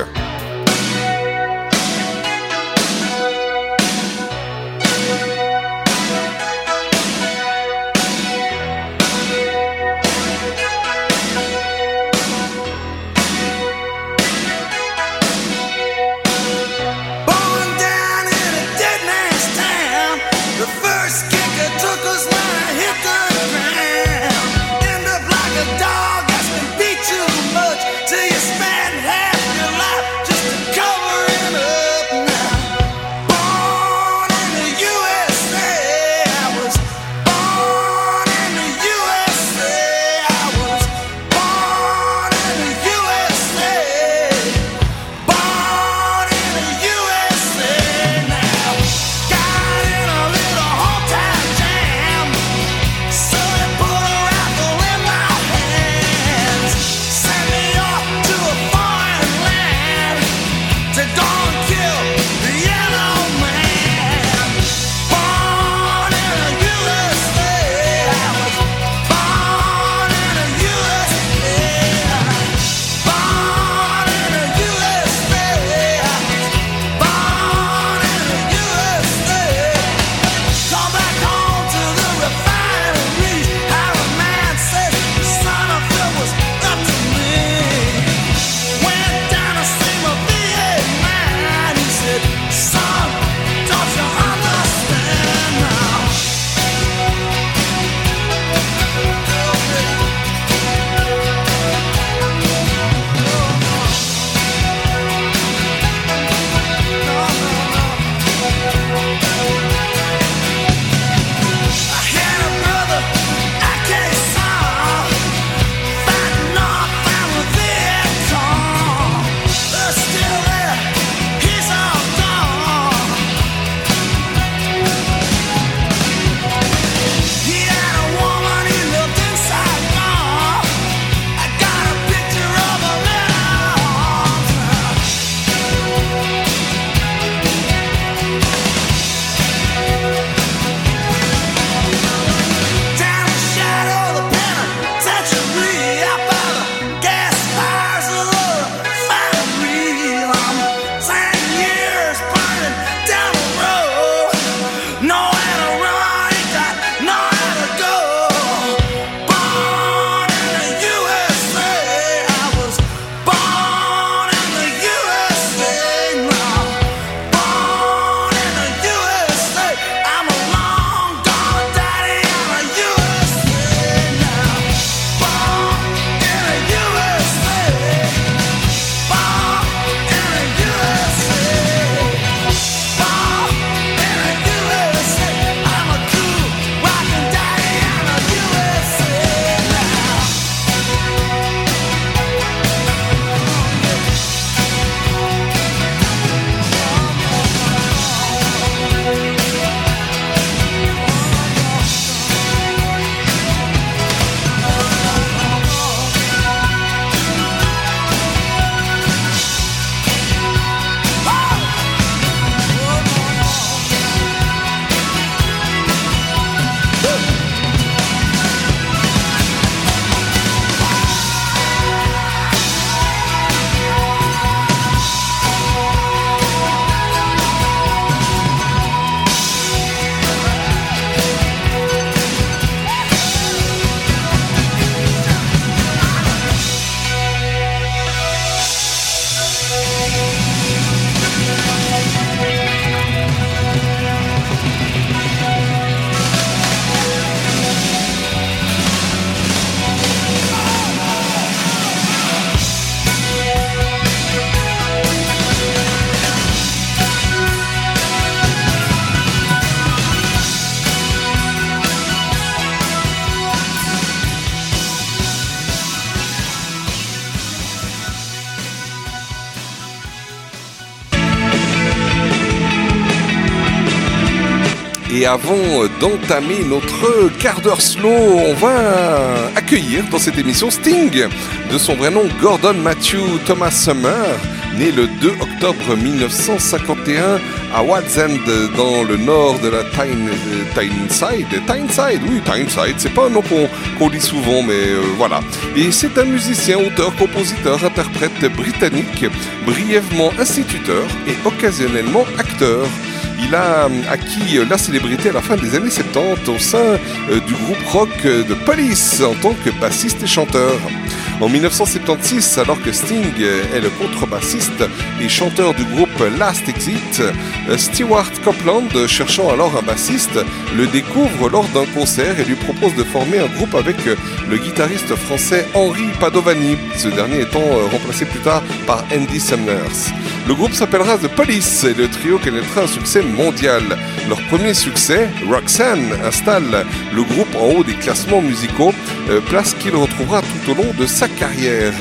Et avant d'entamer notre quart d'heure slow, on va accueillir dans cette émission Sting, de son vrai nom Gordon Matthew Thomas Summer, né le 2 octobre 1951 à Wadzend dans le nord de la Tyne, euh, Tyneside. Tyneside, oui, Tyneside, c'est pas un nom qu'on qu'on dit souvent, mais euh, voilà. Et c'est un musicien, auteur, compositeur, interprète britannique, brièvement instituteur et occasionnellement acteur. Il a euh, acquis euh, la célébrité à la fin des années 70 au sein euh, du groupe rock de Police en tant que bassiste et chanteur. En 1976, alors que Sting est le contrebassiste et chanteur du groupe Last Exit, Stewart Copeland, cherchant alors un bassiste, le découvre lors d'un concert et lui propose de former un groupe avec le guitariste français Henri Padovani, ce dernier étant remplacé plus tard par Andy Summers. Le groupe s'appellera The Police et le trio connaîtra un succès mondial. Leur premier succès, Roxanne, installe le groupe en haut des classements musicaux, euh, place qu'il retrouvera tout au long de sa carrière.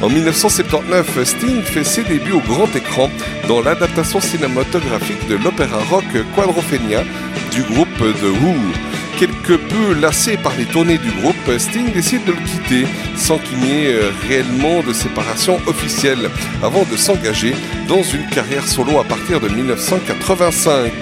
En 1979, Sting fait ses débuts au grand écran dans l'adaptation cinématographique de l'opéra rock Quadrophenia du groupe The Who. Quelque peu lassé par les tournées du groupe, Sting décide de le quitter sans qu'il n'y ait euh, réellement de séparation officielle avant de s'engager dans une carrière solo à partir de 1985.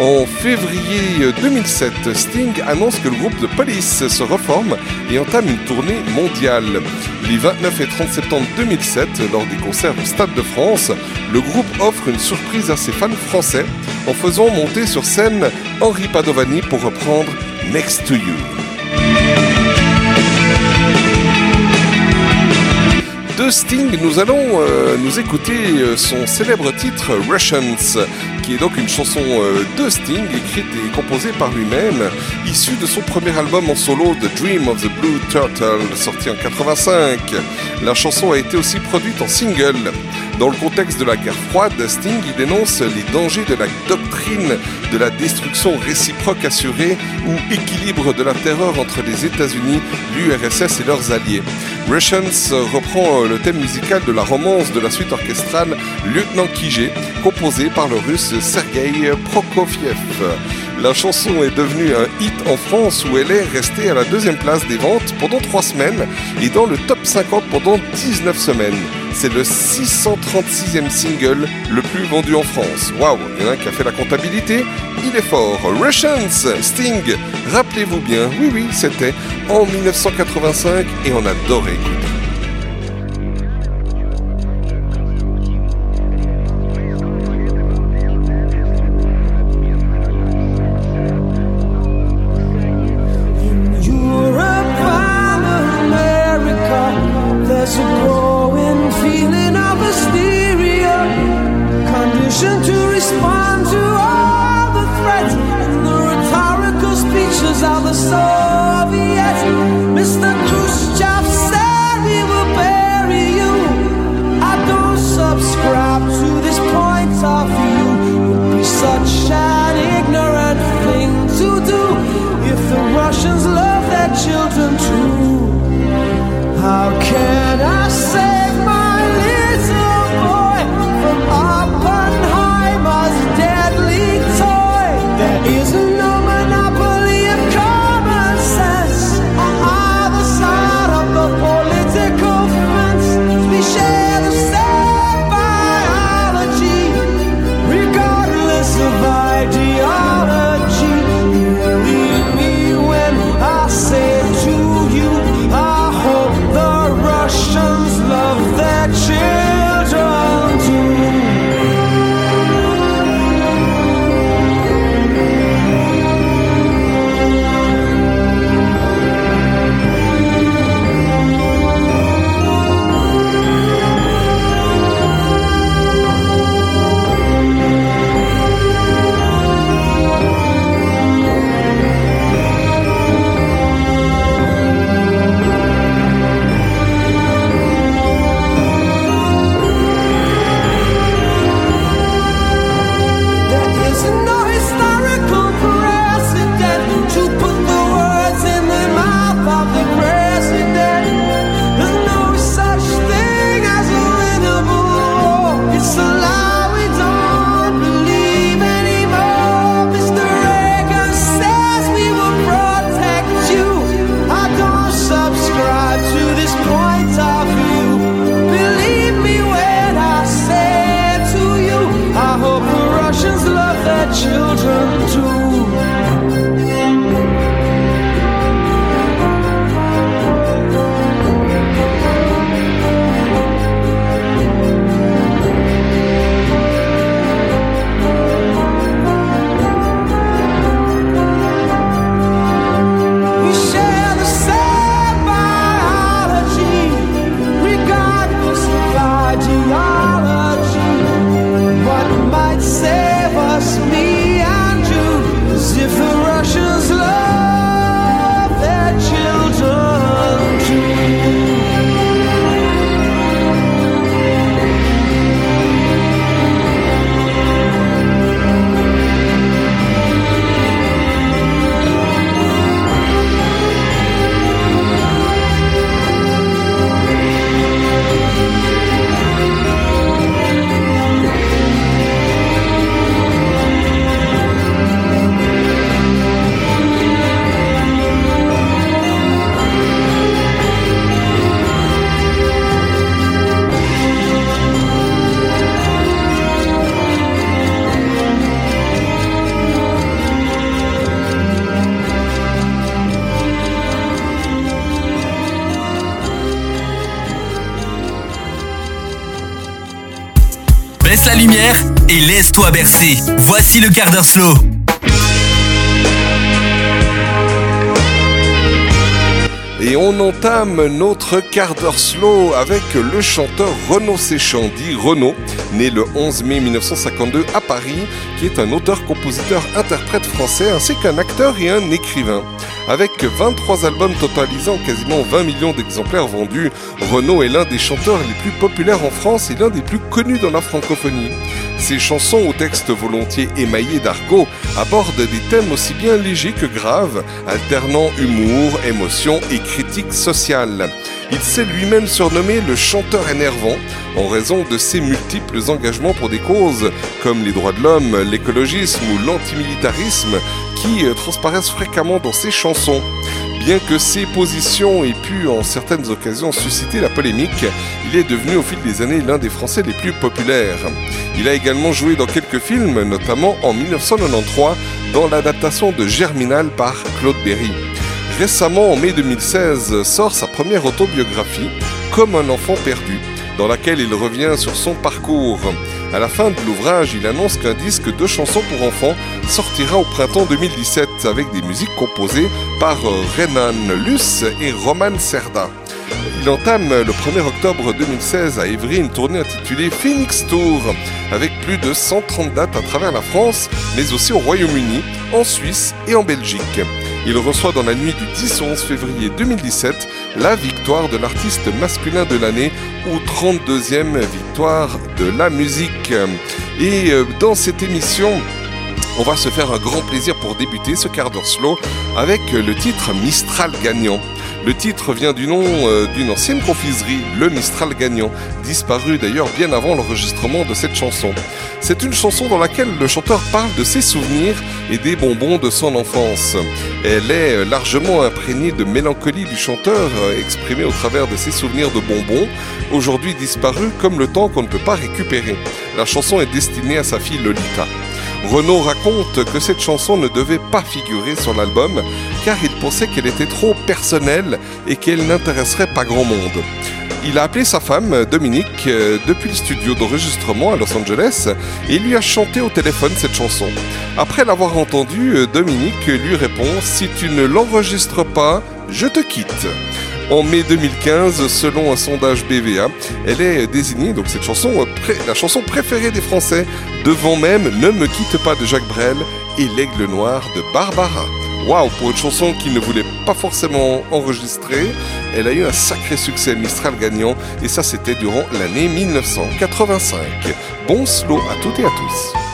En février 2007, Sting annonce que le groupe de Police se reforme et entame une tournée mondiale. Les 29 et 30 septembre 2007, lors des concerts au Stade de France, le groupe offre une surprise à ses fans français en faisant monter sur scène Henri Padovani pour reprendre Next to You. De Sting, nous allons euh, nous écouter euh, son célèbre titre Russians, qui est donc une chanson euh, de Sting écrite et composée par lui-même, issue de son premier album en solo The Dream of the Blue Turtle, sorti en 85. La chanson a été aussi produite en single. Dans le contexte de la guerre froide, Sting y dénonce les dangers de la doctrine de la destruction réciproque assurée ou équilibre de la terreur entre les États-Unis, l'URSS et leurs alliés. Russians reprend euh, le thème musical de la romance de la suite orchestrale Lieutenant Kijé, composée par le russe Sergei Prokofiev. La chanson est devenue un hit en France où elle est restée à la deuxième place des ventes pendant trois semaines et dans le top 50 pendant 19 semaines. C'est le 636e single le plus vendu en France. Waouh, il y en a qui a fait la comptabilité, il est fort. Russians, Sting, rappelez-vous bien, oui oui, c'était en 1985 et on adorait. Et laisse-toi bercer. Voici le quart d'heure slow. Et on entame notre quart d'heure slow avec le chanteur Renaud Séchant, dit Renaud, né le 11 mai 1952 à Paris, qui est un auteur-compositeur-interprète français ainsi qu'un acteur et un écrivain. Avec 23 albums totalisant quasiment 20 millions d'exemplaires vendus, Renaud est l'un des chanteurs les plus populaires en France et l'un des plus connus dans la francophonie. Ses chansons aux textes volontiers émaillés d'argot abordent des thèmes aussi bien légers que graves, alternant humour, émotion et critique sociale. Il s'est lui-même surnommé le chanteur énervant en raison de ses multiples engagements pour des causes comme les droits de l'homme, l'écologisme ou l'antimilitarisme qui euh, transparaissent fréquemment dans ses chansons. Bien que ses positions aient pu en certaines occasions susciter la polémique, il est devenu au fil des années l'un des Français les plus populaires. Il a également joué dans quelques films, notamment en 1993 dans l'adaptation de Germinal par Claude Berry. Récemment, en mai 2016, sort sa première autobiographie, Comme un enfant perdu, dans laquelle il revient sur son parcours. À la fin de l'ouvrage, il annonce qu'un disque de chansons pour enfants sortira au printemps 2017 avec des musiques composées par euh, Renan Luce et Roman Serda. Il entame le 1er octobre 2016 à Évry une tournée intitulée Phoenix Tour, avec plus de 130 dates à travers la France, mais aussi au Royaume-Uni, en Suisse et en Belgique. Il reçoit dans la nuit du 10 au 11 février 2017 la victoire de l'artiste masculin de l'année ou 32e victoire de la musique. Et euh, dans cette émission, on va se faire un grand plaisir pour débuter ce quart d'heure slow avec le titre Mistral gagnant. Le titre vient du nom euh, d'une ancienne confiserie, le Mistral gagnant, disparu d'ailleurs bien avant l'enregistrement de cette chanson. C'est une chanson dans laquelle le chanteur parle de ses souvenirs et des bonbons de son enfance. Elle est euh, largement imprégnée de mélancolie du chanteur, euh, exprimée au travers de ses souvenirs de bonbons, aujourd'hui disparus comme le temps qu'on ne peut pas récupérer. La chanson est destinée à sa fille Lolita. Renaud raconte que cette chanson ne devait pas figurer sur l'album car il pensait qu'elle était trop personnelle et qu'elle n'intéresserait pas grand monde. Il a appelé sa femme, Dominique, euh, depuis le studio d'enregistrement à Los Angeles et lui a chanté au téléphone cette chanson. Après l'avoir entendue, euh, Dominique lui répond Si tu ne l'enregistres pas, je te quitte. En mai 2015, selon un sondage BVA, elle est désignée, donc cette chanson, euh, la chanson préférée des Français, devant même Ne me quitte pas de Jacques Brel et L'Aigle Noir de Barbara. Waouh, pour une chanson qu'il ne voulait pas forcément enregistrer, elle a eu un sacré succès Mistral gagnant, et ça c'était durant l'année 1985. Bon slow à toutes et à tous.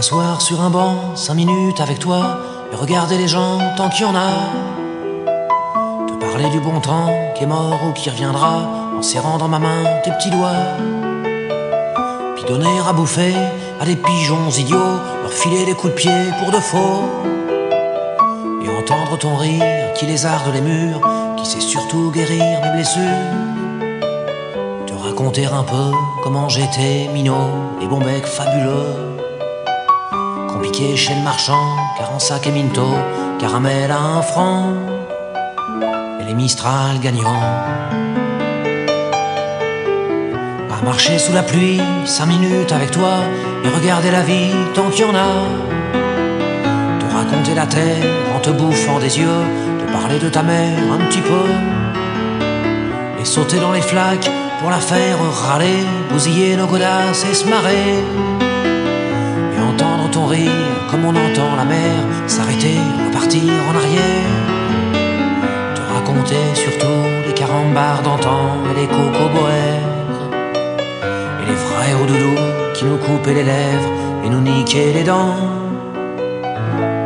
M'asseoir sur un banc, cinq minutes avec toi, et regarder les gens tant qu'il y en a. Te parler du bon temps qui est mort ou qui reviendra, en serrant dans ma main tes petits doigts. Puis donner à bouffer à des pigeons idiots, leur filer des coups de pied pour de faux. Et entendre ton rire qui lézarde les murs, qui sait surtout guérir mes blessures. Te raconter un peu comment j'étais minot et bon bec fabuleux. Chez le marchand, car en sac et minto, caramel à un franc, et les Mistral gagnants. À marcher sous la pluie, cinq minutes avec toi, et regarder la vie tant qu'il y en a. Te raconter la terre en te bouffant des yeux, te parler de ta mère un petit peu, et sauter dans les flaques pour la faire râler, bousiller nos godasses et se marrer comme on entend la mer s'arrêter, repartir en arrière. Te raconter surtout les carambars d'antan et les cocoboères et les vrais hauts doudous qui nous coupaient les lèvres et nous niquaient les dents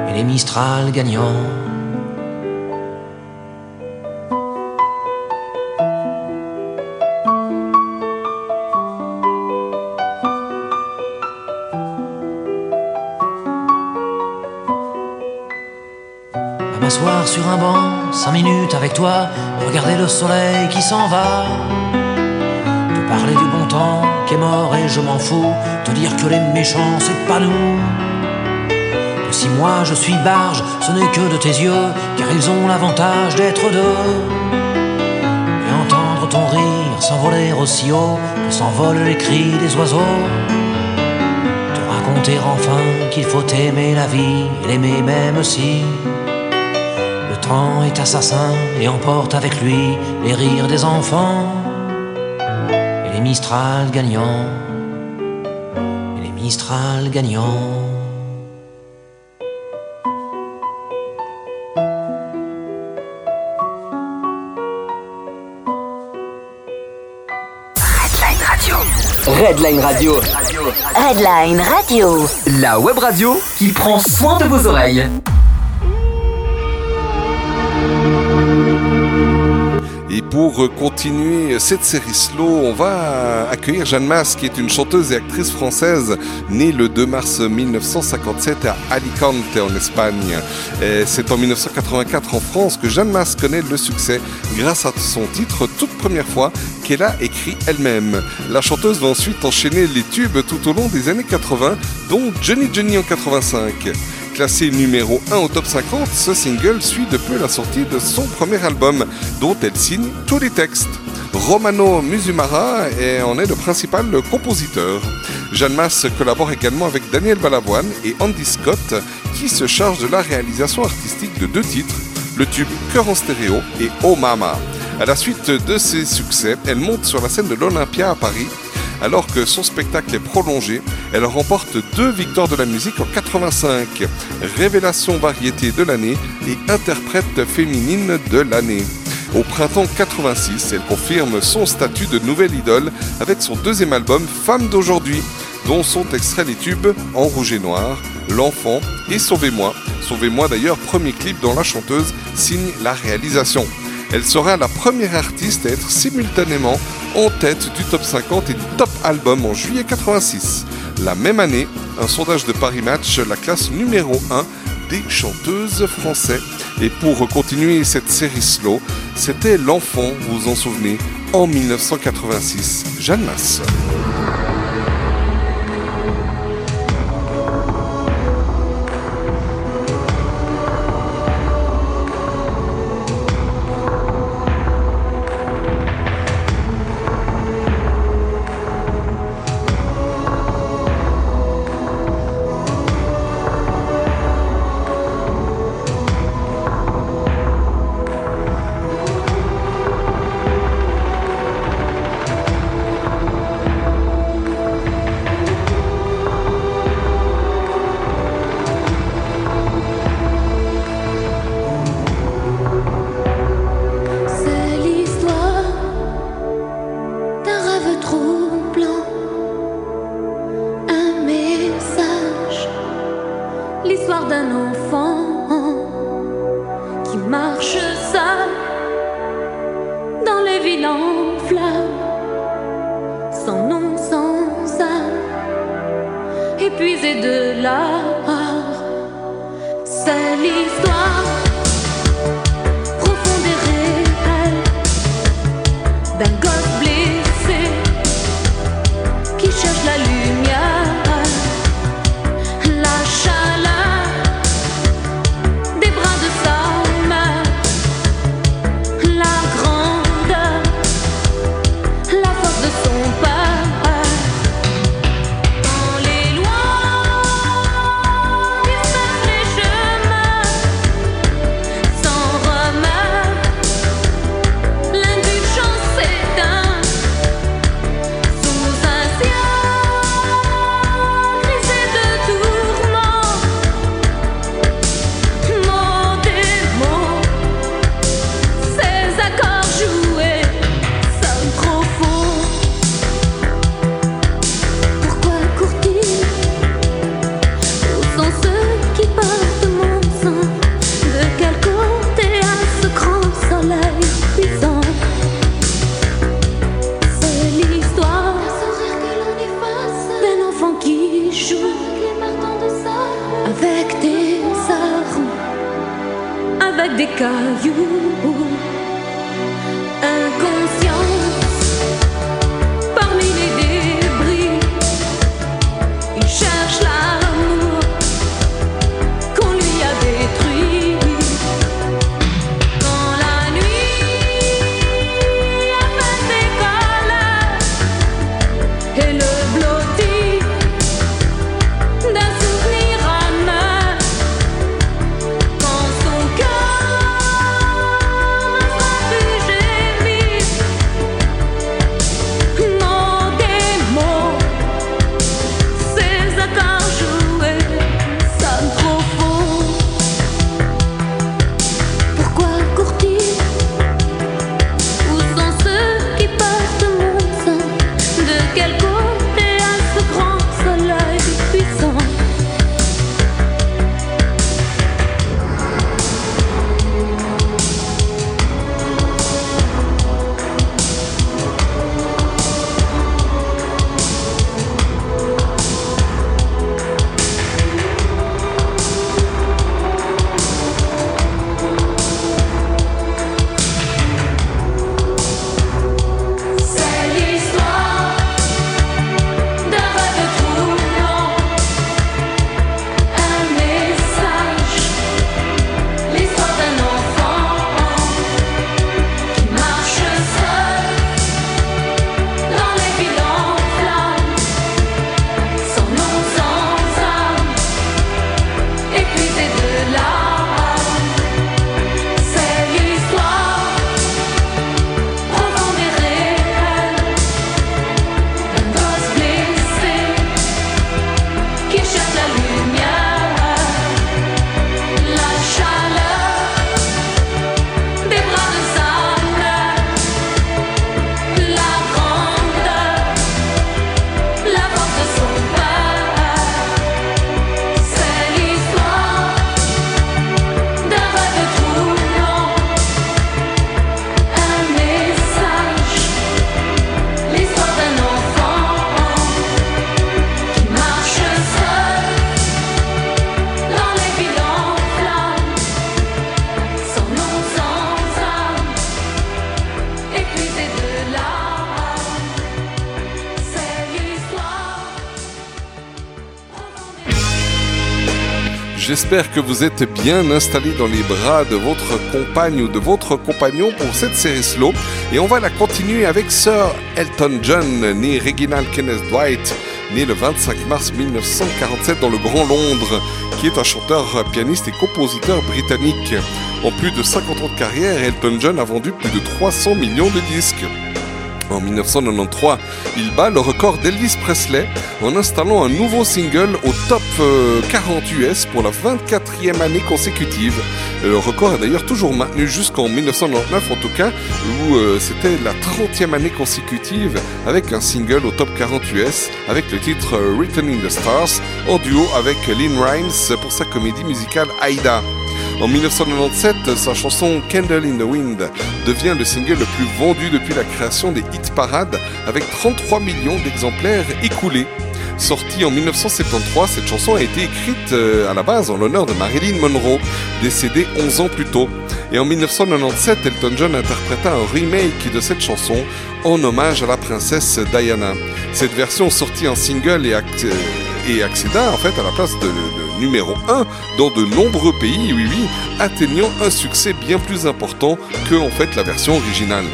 et les Mistral gagnants. Regarder le soleil qui s'en va. Te parler du bon temps qui est mort et je m'en fous. Te dire que les méchants c'est pas nous. Te si moi je suis barge, ce n'est que de tes yeux, car ils ont l'avantage d'être deux. Et entendre ton rire s'envoler aussi haut que s'envolent les cris des oiseaux. Te raconter enfin qu'il faut aimer la vie et l'aimer même si est assassin et emporte avec lui les rires des enfants et les Mistral gagnants et les Mistral gagnants. Redline Radio. Redline Radio. Redline Radio. La web radio qui prend soin de vos oreilles. Pour continuer cette série slow, on va accueillir Jeanne Mas, qui est une chanteuse et actrice française née le 2 mars 1957 à Alicante, en Espagne. C'est en 1984 en France que Jeanne Mas connaît le succès grâce à son titre toute première fois qu'elle a écrit elle-même. La chanteuse va ensuite enchaîner les tubes tout au long des années 80, dont Johnny Johnny en 85. Classé numéro 1 au top 50, ce single suit de peu la sortie de son premier album, dont elle signe tous les textes. Romano Musumara en est le principal compositeur. Jeanne Masse collabore également avec Daniel Balavoine et Andy Scott, qui se charge de la réalisation artistique de deux titres, le tube Cœur en stéréo et Oh Mama. À la suite de ses succès, elle monte sur la scène de l'Olympia à Paris alors que son spectacle est prolongé, elle remporte deux victoires de la musique en 85, révélation variété de l'année et interprète féminine de l'année. Au printemps 86, elle confirme son statut de nouvelle idole avec son deuxième album Femme d'aujourd'hui, dont sont extraits les tubes En rouge et noir, L'enfant et Sauvez-moi. Sauvez-moi d'ailleurs, premier clip dont la chanteuse signe la réalisation. Elle sera la première artiste à être simultanément en tête du top 50 et du top album en juillet 86. La même année, un sondage de Paris Match la classe numéro 1 des chanteuses français. Et pour continuer cette série slow, c'était L'Enfant, vous vous en souvenez, en 1986. Jeanne Masse. J'espère que vous êtes bien installés dans les bras de votre compagne ou de votre compagnon pour cette série slow. Et on va la continuer avec Sir Elton John, né Reginald Kenneth Dwight, né le 25 mars 1947 dans le Grand Londres, qui est un chanteur, pianiste et compositeur britannique. En plus de 50 ans de carrière, Elton John a vendu plus de 300 millions de disques. En 1993, il bat le record d'Elvis Presley en installant un nouveau single au top euh, 40 US pour la 24e année consécutive. Le record est d'ailleurs toujours maintenu jusqu'en 1999 en tout cas, où euh, c'était la 30e année consécutive avec un single au top 40 US avec le titre euh, Written in the Stars en duo avec Lynn Rimes pour sa comédie musicale Aida. En 1997, sa chanson Candle in the Wind devient le single le plus vendu depuis la création des hit parades avec 33 millions d'exemplaires écoulés. Sortie en 1973, cette chanson a été écrite euh, à la base en l'honneur de Marilyn Monroe, décédée 11 ans plus tôt. Et en 1997, Elton John interpréta un remake de cette chanson en hommage à la princesse Diana. Cette version sortie en single et, et accéda en fait à la place de, numéro 1 dans de nombreux pays, oui, atteignant un succès bien plus important que en fait la version originale.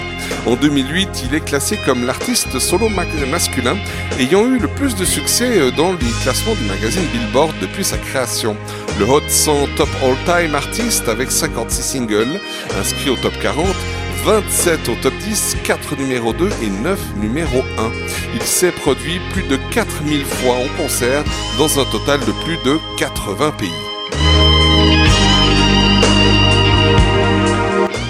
En 2008, il est classé comme l'artiste solo ma- masculin ayant eu le plus de succès euh, dans les classements du magazine Billboard depuis sa création. Le Hot 100 Top All Time Artist avec 56 singles inscrits au top 40 27 au top 10, 4 numéro 2 et 9 numéro 1. Il s'est produit plus de 4000 fois en concert dans un total de plus de 80 pays.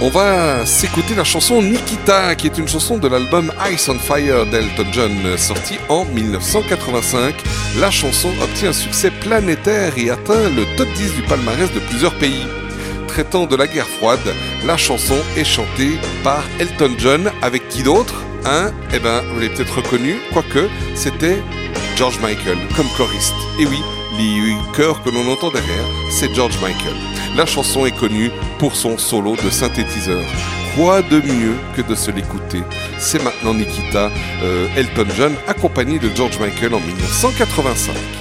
On va s'écouter la chanson Nikita, qui est une chanson de l'album Ice on Fire d'Elton John, sorti en 1985. La chanson obtient un succès planétaire et atteint le top 10 du palmarès de plusieurs pays. Traitant de la guerre froide, la chanson est chantée par Elton John avec qui d'autre? Hein Eh ben, vous l'avez peut-être reconnu, quoique c'était George Michael comme choriste. Et oui, les chœurs que l'on entend derrière, c'est George Michael. La chanson est connue pour son solo de synthétiseur. Quoi de mieux que de se l'écouter C'est maintenant Nikita, euh, Elton John, accompagné de George Michael en 1985.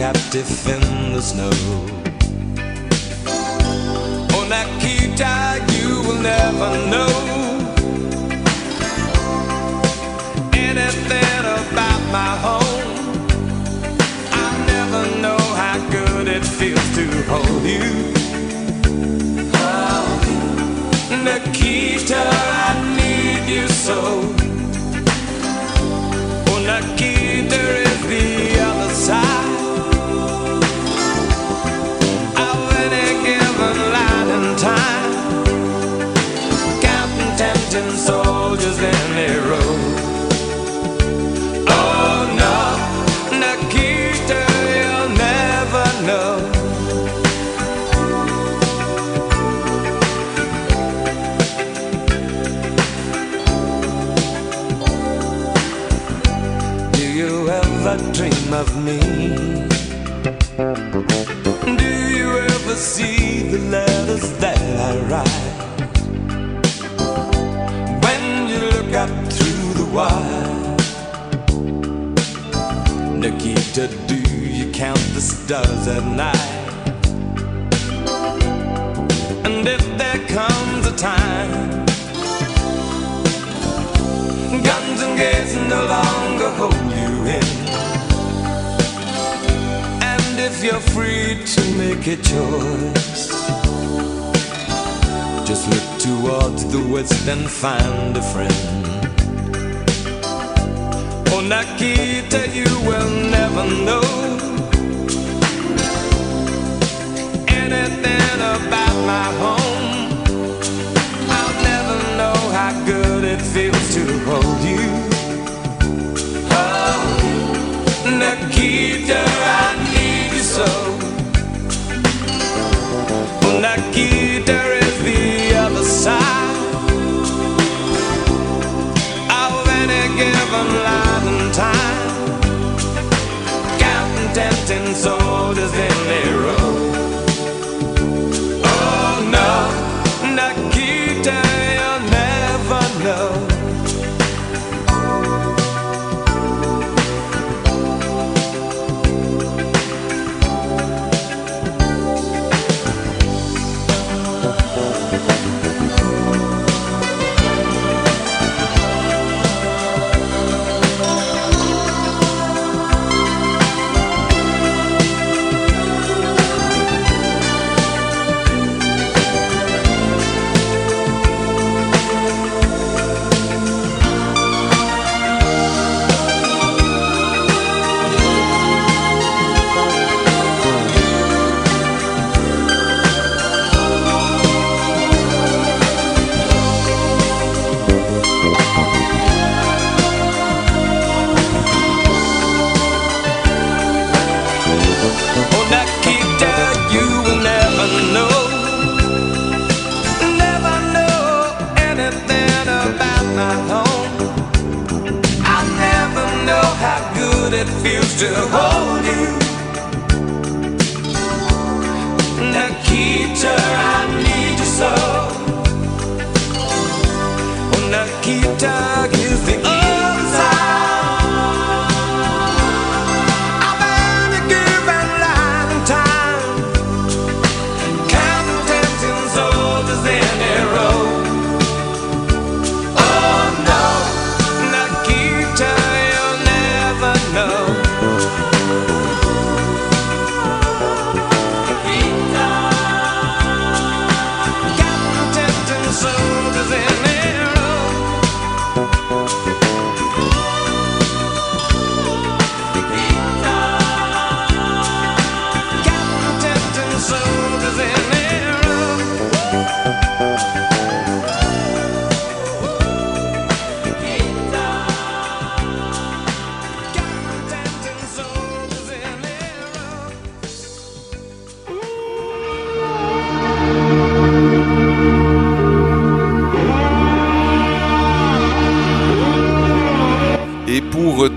Captive in the snow Oh Nikita, you will never know Anything about my home I never know how good it feels to hold you. Oh, Nikita, I need you so. Oh, Nikita is the other side of me? Do you ever see the letters that I write? When you look up through the wire Nikita, do you count the stars at night? And if there comes a time Guns and gates no longer hold you in you're free to make a choice. Just look towards the west and find a friend. Oh, Nikita, you will never know anything about my home. I'll never know how good it feels to hold you. Tempting soldiers in their to hold you. Nikita, I need you so. Oh, Nikita is the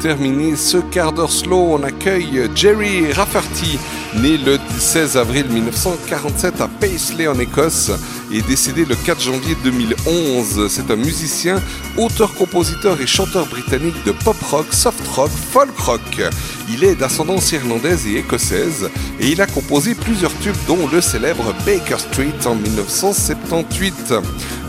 terminer ce quart d'heure slow, on accueille Jerry Rafferty, né le 16 avril 1947 à Paisley en Écosse et décédé le 4 janvier 2011. C'est un musicien, auteur-compositeur et chanteur britannique de pop rock, soft rock, folk rock. Il est d'ascendance irlandaise et écossaise et il a composé plusieurs tubes dont le célèbre Baker Street en 1978.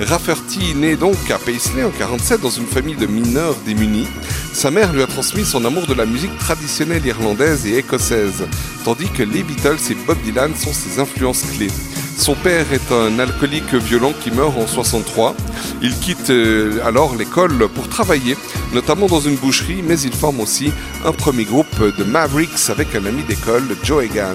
Rafferty naît donc à Paisley en 47 dans une famille de mineurs démunis. Sa mère lui a transmis son amour de la musique traditionnelle irlandaise et écossaise, tandis que les Beatles et Bob Dylan sont ses influences clés. Son père est un alcoolique violent qui meurt en 63. Il quitte euh, alors l'école pour travailler, notamment dans une boucherie, mais il forme aussi un premier groupe de Mavericks avec un ami d'école, Joe Egan.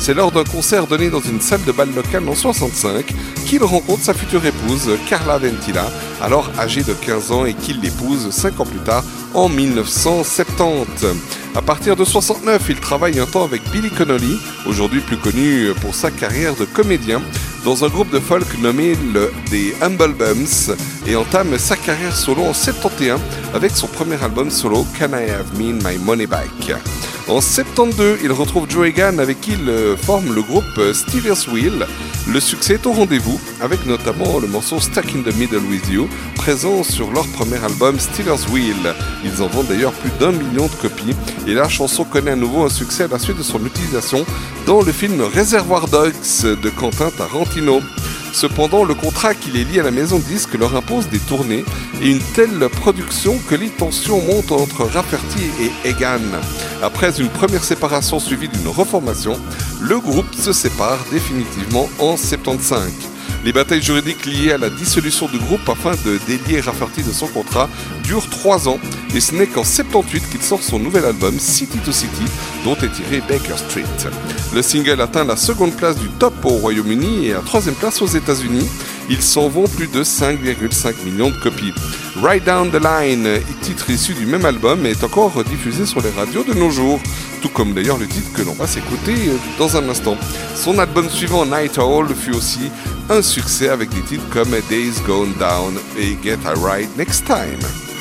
C'est lors d'un concert donné dans une salle de bal locale en 65 qu'il rencontre sa future épouse, Carla Ventila, alors âgée de 15 ans et qu'il l'épouse 5 ans plus tard en 1970. À partir de 69, il travaille un temps avec Billy Connolly, aujourd'hui plus connu pour sa carrière de comédien, dans un groupe de folk nommé le, des Humble Bums et entame sa carrière solo en 71 avec son premier album solo Can I Have Me My Money Back. En 72, il retrouve Joe Egan avec qui il euh, forme le groupe euh, Steelers Wheel. Le succès est au rendez-vous avec notamment le morceau Stuck in the Middle with You, présent sur leur premier album Steelers Wheel. Ils en vendent d'ailleurs plus d'un million de copies et la chanson connaît à nouveau un succès à la suite de son utilisation dans le film Reservoir Dogs de Quentin Tarantino. Cependant, le contrat qui les lie à la maison de disques leur impose des tournées et une telle production que les tensions montent entre Rafferty et Egan. Après une première séparation suivie d'une reformation, le groupe se sépare définitivement en 75. Les batailles juridiques liées à la dissolution du groupe afin de délier Rafferty de son contrat durent trois ans et ce n'est qu'en 78 qu'il sort son nouvel album City to City dont est tiré Baker Street. Le single atteint la seconde place du top au Royaume-Uni et la troisième place aux États-Unis. Il s'en vend plus de 5,5 millions de copies. Right Down the Line, titre issu du même album, est encore diffusé sur les radios de nos jours, tout comme d'ailleurs le titre que l'on va s'écouter dans un instant. Son album suivant, Night Owl, fut aussi un succès avec des titres comme Days Gone Down et Get a Ride Next Time.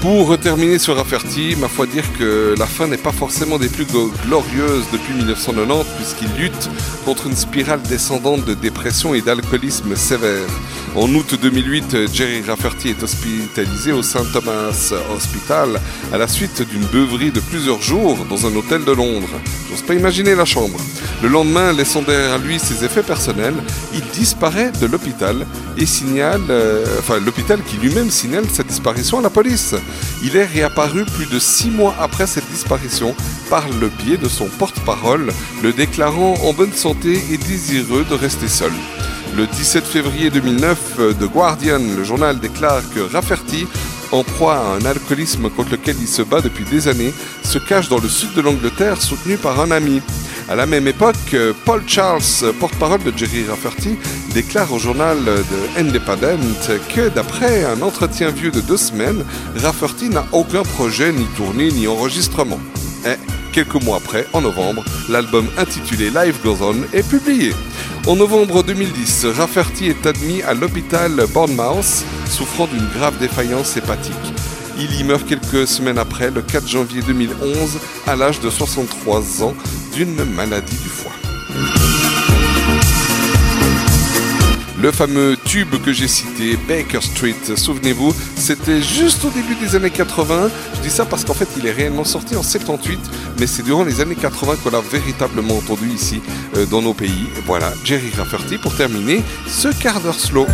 Pour terminer sur Rafferty, ma foi dire que la fin n'est pas forcément des plus glorieuses depuis 1990 puisqu'il lutte contre une spirale descendante de dépression et d'alcoolisme sévère. En août 2008, Jerry Rafferty est hospitalisé au St Thomas Hospital à la suite d'une beuverie de plusieurs jours dans un hôtel de Londres. J'ose pas imaginer la chambre. Le lendemain, laissant derrière lui ses effets personnels, il disparaît de l'hôpital et signale, euh, enfin l'hôpital qui lui-même signale sa disparition à la police. Il est réapparu plus de six mois après cette disparition par le biais de son porte-parole, le déclarant en bonne santé et désireux de rester seul. Le 17 février 2009, euh, The Guardian, le journal, déclare que Rafferty, en proie à un alcoolisme contre lequel il se bat depuis des années, se cache dans le sud de l'Angleterre soutenu par un ami. À la même époque, Paul Charles, porte-parole de Jerry Rafferty, déclare au journal de Independent que d'après un entretien vieux de deux semaines, Rafferty n'a aucun projet, ni tournée, ni enregistrement. Et quelques mois après, en novembre, l'album intitulé Life Goes On est publié. En novembre 2010, Rafferty est admis à l'hôpital Bournemouth, souffrant d'une grave défaillance hépatique. Il y meurt quelques semaines après, le 4 janvier 2011, à l'âge de 63 ans, d'une maladie du foie. Le fameux tube que j'ai cité, Baker Street, souvenez-vous, c'était juste au début des années 80. Je dis ça parce qu'en fait, il est réellement sorti en 78, mais c'est durant les années 80 qu'on l'a véritablement entendu ici, euh, dans nos pays. Voilà, Jerry Rafferty pour terminer ce quart d'heure slow.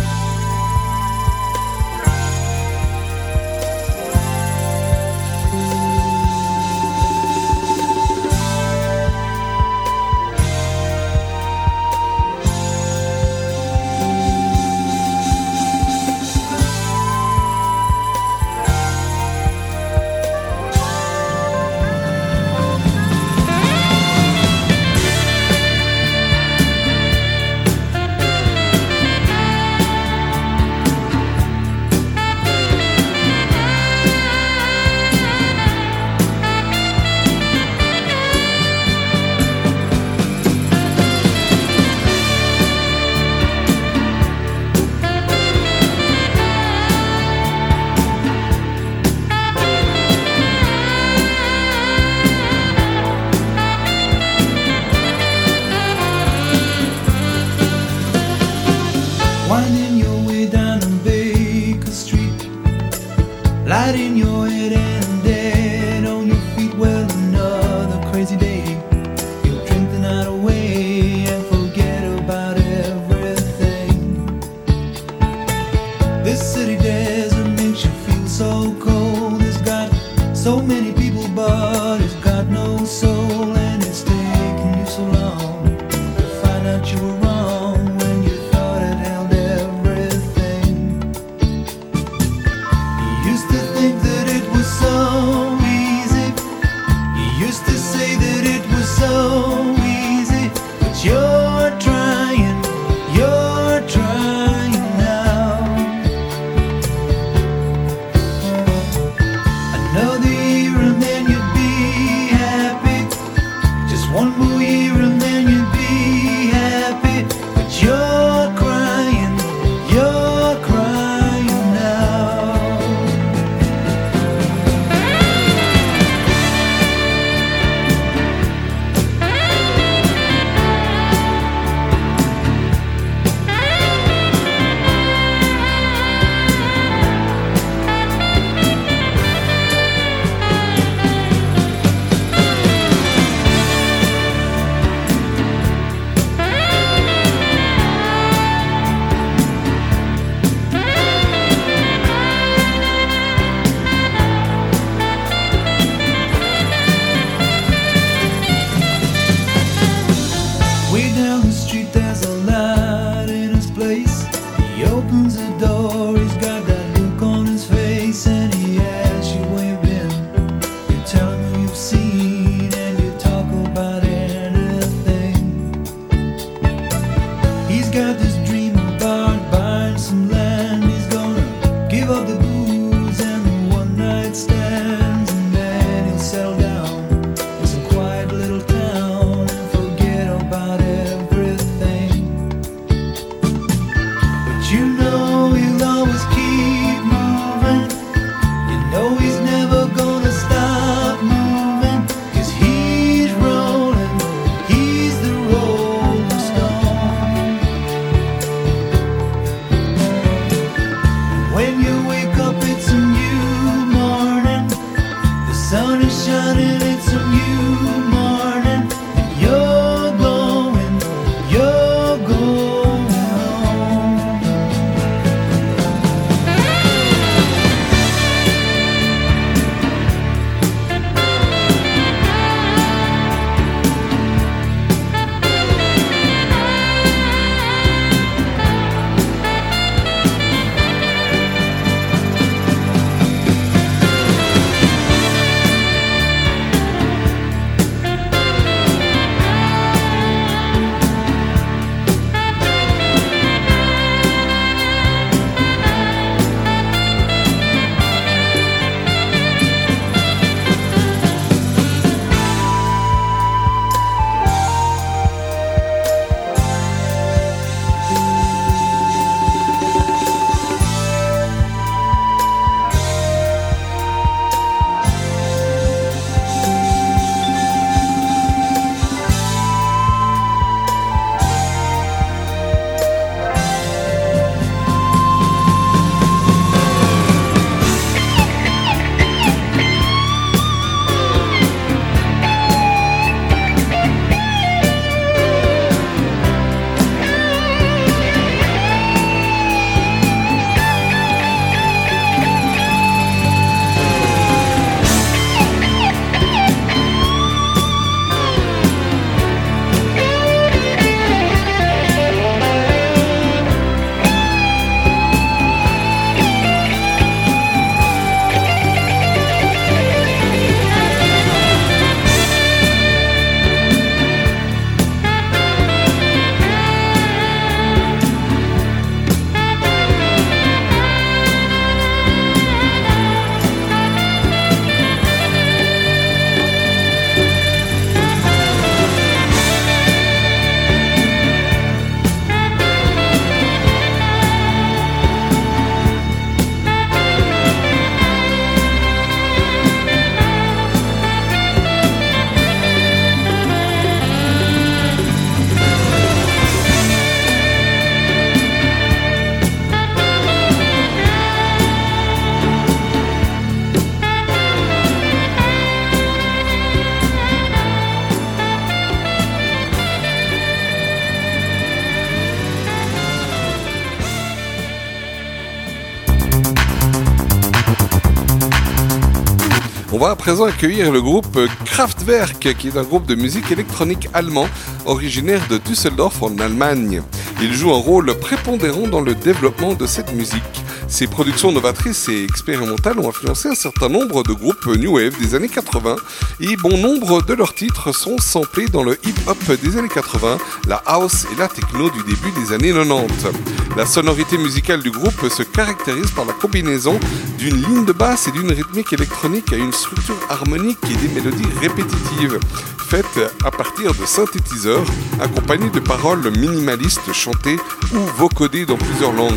On va à présent accueillir le groupe Kraftwerk, qui est un groupe de musique électronique allemand originaire de Düsseldorf en Allemagne. Il joue un rôle prépondérant dans le développement de cette musique. Ses productions novatrices et expérimentales ont influencé un certain nombre de groupes New Wave des années 80 et bon nombre de leurs titres sont samplés dans le hip-hop des années 80, la house et la techno du début des années 90. La sonorité musicale du groupe se caractérise par la combinaison d'une ligne de basse et d'une rythmique électronique à une structure harmonique et des mélodies répétitives, faites à partir de synthétiseurs, accompagnées de paroles minimalistes chantées ou vocodées dans plusieurs langues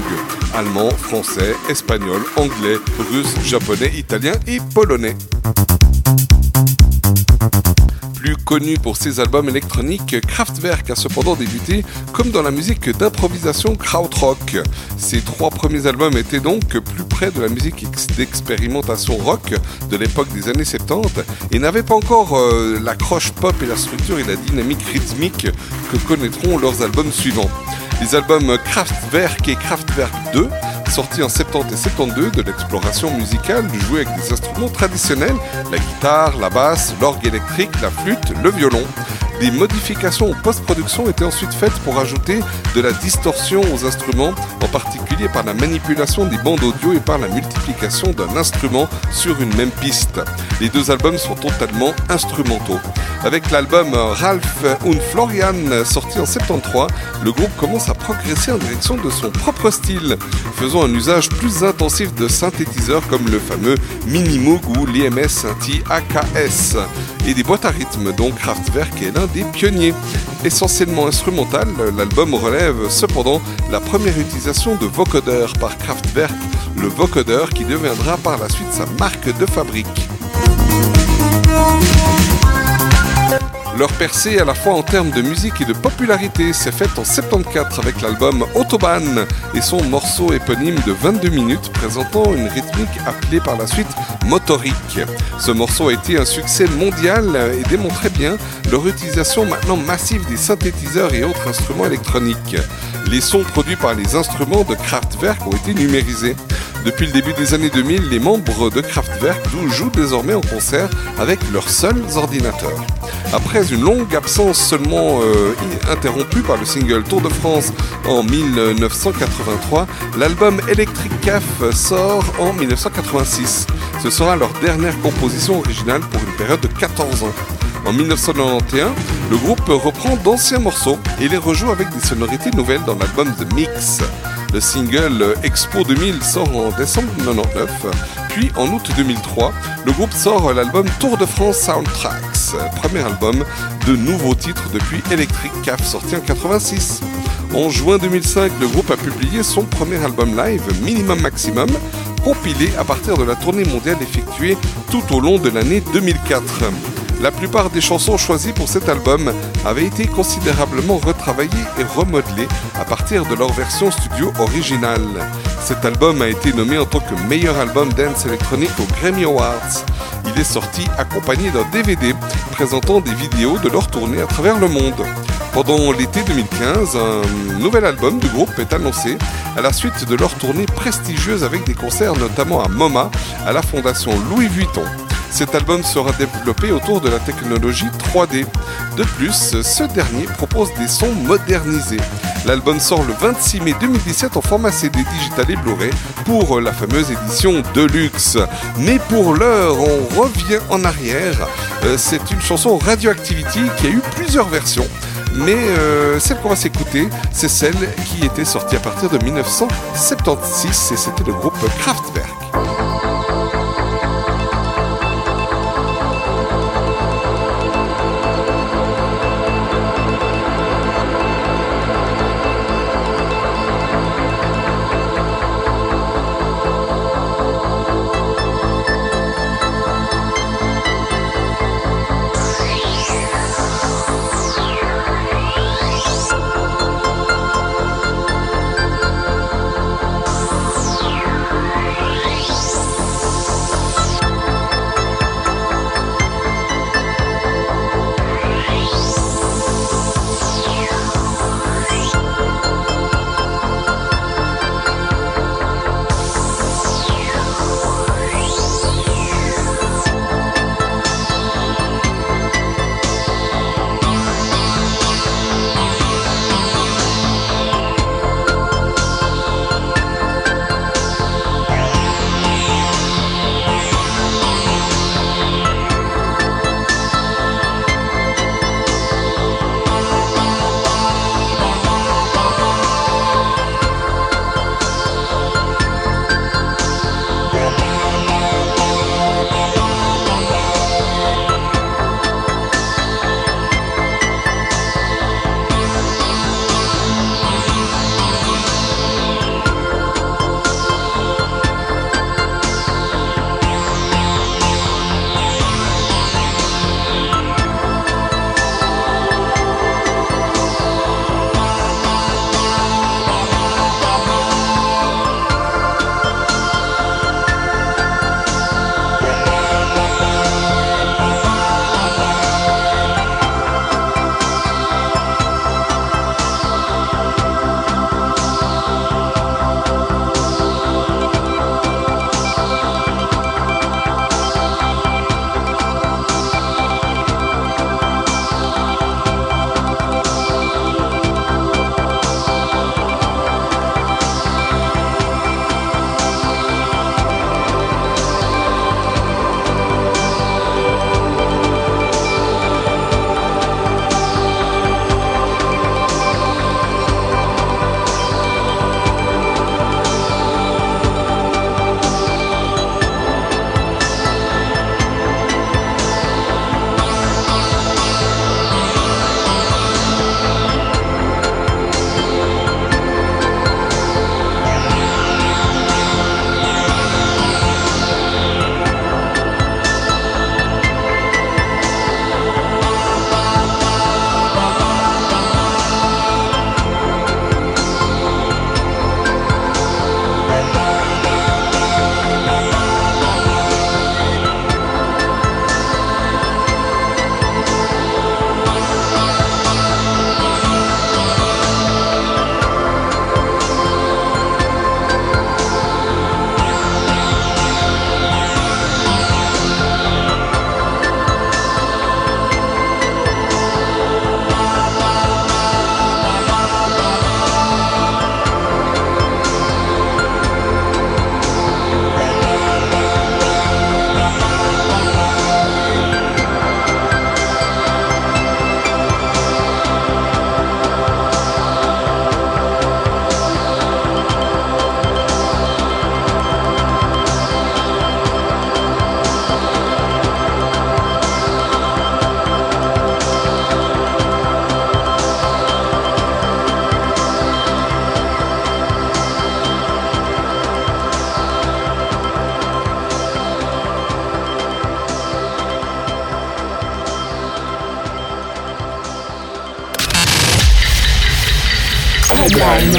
allemand, français, espagnol, anglais, russe, japonais, italien et polonais. Plus connu pour ses albums électroniques, Kraftwerk a cependant débuté comme dans la musique d'improvisation krautrock. Ses trois premiers albums étaient donc plus près de la musique ex- d'expérimentation rock de l'époque des années 70 et n'avaient pas encore euh, l'accroche pop et la structure et la dynamique rythmique que connaîtront leurs albums suivants. Les albums Kraftwerk et Kraftwerk 2 sortis en 70 et 72 de l'exploration musicale du jouer avec des instruments traditionnels, la guitare, la basse, l'orgue électrique, la flûte, le violon. Des modifications en post-production étaient ensuite faites pour ajouter de la distorsion aux instruments, en particulier par la manipulation des bandes audio et par la multiplication d'un instrument sur une même piste. Les deux albums sont totalement instrumentaux. Avec l'album Ralph und Florian sorti en 73, le groupe commence à progresser en direction de son propre style, faisant un usage plus intensif de synthétiseurs comme le fameux Minimoog ou l'IMS Synthi AKS et des boîtes à rythme dont Kraftwerk est l'un des pionniers. Essentiellement instrumental, l'album relève cependant la première utilisation de vocodeurs par Kraftwerk le vocodeur qui deviendra par la suite sa marque de fabrique. Leur percée à la fois en termes de musique et de popularité s'est faite en 74 avec l'album Autobahn et son morceau éponyme de 22 minutes présentant une rythmique appelée par la suite motorique. Ce morceau a été un succès mondial et démontrait bien leur utilisation maintenant massive des synthétiseurs et autres instruments électroniques. Les sons produits par les instruments de Kraftwerk ont été numérisés. Depuis le début des années 2000, les membres de Kraftwerk jouent désormais en concert avec leurs seuls ordinateurs. Après une longue absence seulement euh, interrompue par le single Tour de France en 1983, l'album Electric Caf sort en 1986. Ce sera leur dernière composition originale pour une période de 14 ans. En 1991, le groupe reprend d'anciens morceaux et les rejoue avec des sonorités nouvelles dans l'album The Mix. Le single Expo 2000 sort en décembre 1999, puis en août 2003, le groupe sort l'album Tour de France Soundtracks, premier album de nouveaux titres depuis Electric Caf sorti en 86. En juin 2005, le groupe a publié son premier album live, Minimum Maximum, compilé à partir de la tournée mondiale effectuée tout au long de l'année 2004. La plupart des chansons choisies pour cet album avaient été considérablement retravaillées et remodelées à partir de leur version studio originale. Cet album a été nommé en tant que meilleur album dance électronique aux Grammy Awards. Il est sorti accompagné d'un DVD présentant des vidéos de leur tournée à travers le monde. Pendant l'été 2015, un nouvel album du groupe est annoncé à la suite de leur tournée prestigieuse avec des concerts notamment à MoMA, à la fondation Louis Vuitton. Cet album sera développé autour de la technologie 3D. De plus, ce dernier propose des sons modernisés. L'album sort le 26 mai 2017 en format CD digital et Blu-ray pour la fameuse édition Deluxe. Mais pour l'heure, on revient en arrière. Euh, C'est une chanson Radioactivity qui a eu plusieurs versions. Mais euh, celle qu'on va s'écouter, c'est celle qui était sortie à partir de 1976 et c'était le groupe Kraftwerk.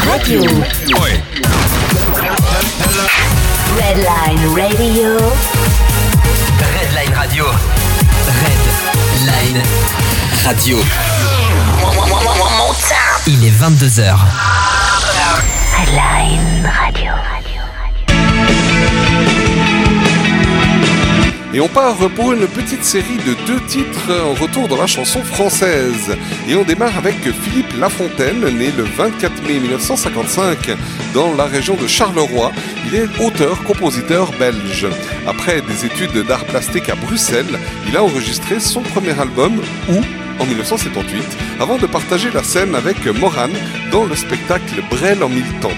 Redline Radio. Redline Radio. Redline Radio. Redline Radio. Il est 22h. Redline On part pour une petite série de deux titres en retour dans la chanson française. Et on démarre avec Philippe Lafontaine, né le 24 mai 1955 dans la région de Charleroi. Il est auteur-compositeur belge. Après des études d'art plastique à Bruxelles, il a enregistré son premier album, Où en 1978, avant de partager la scène avec Morane dans le spectacle Brel en mille temps.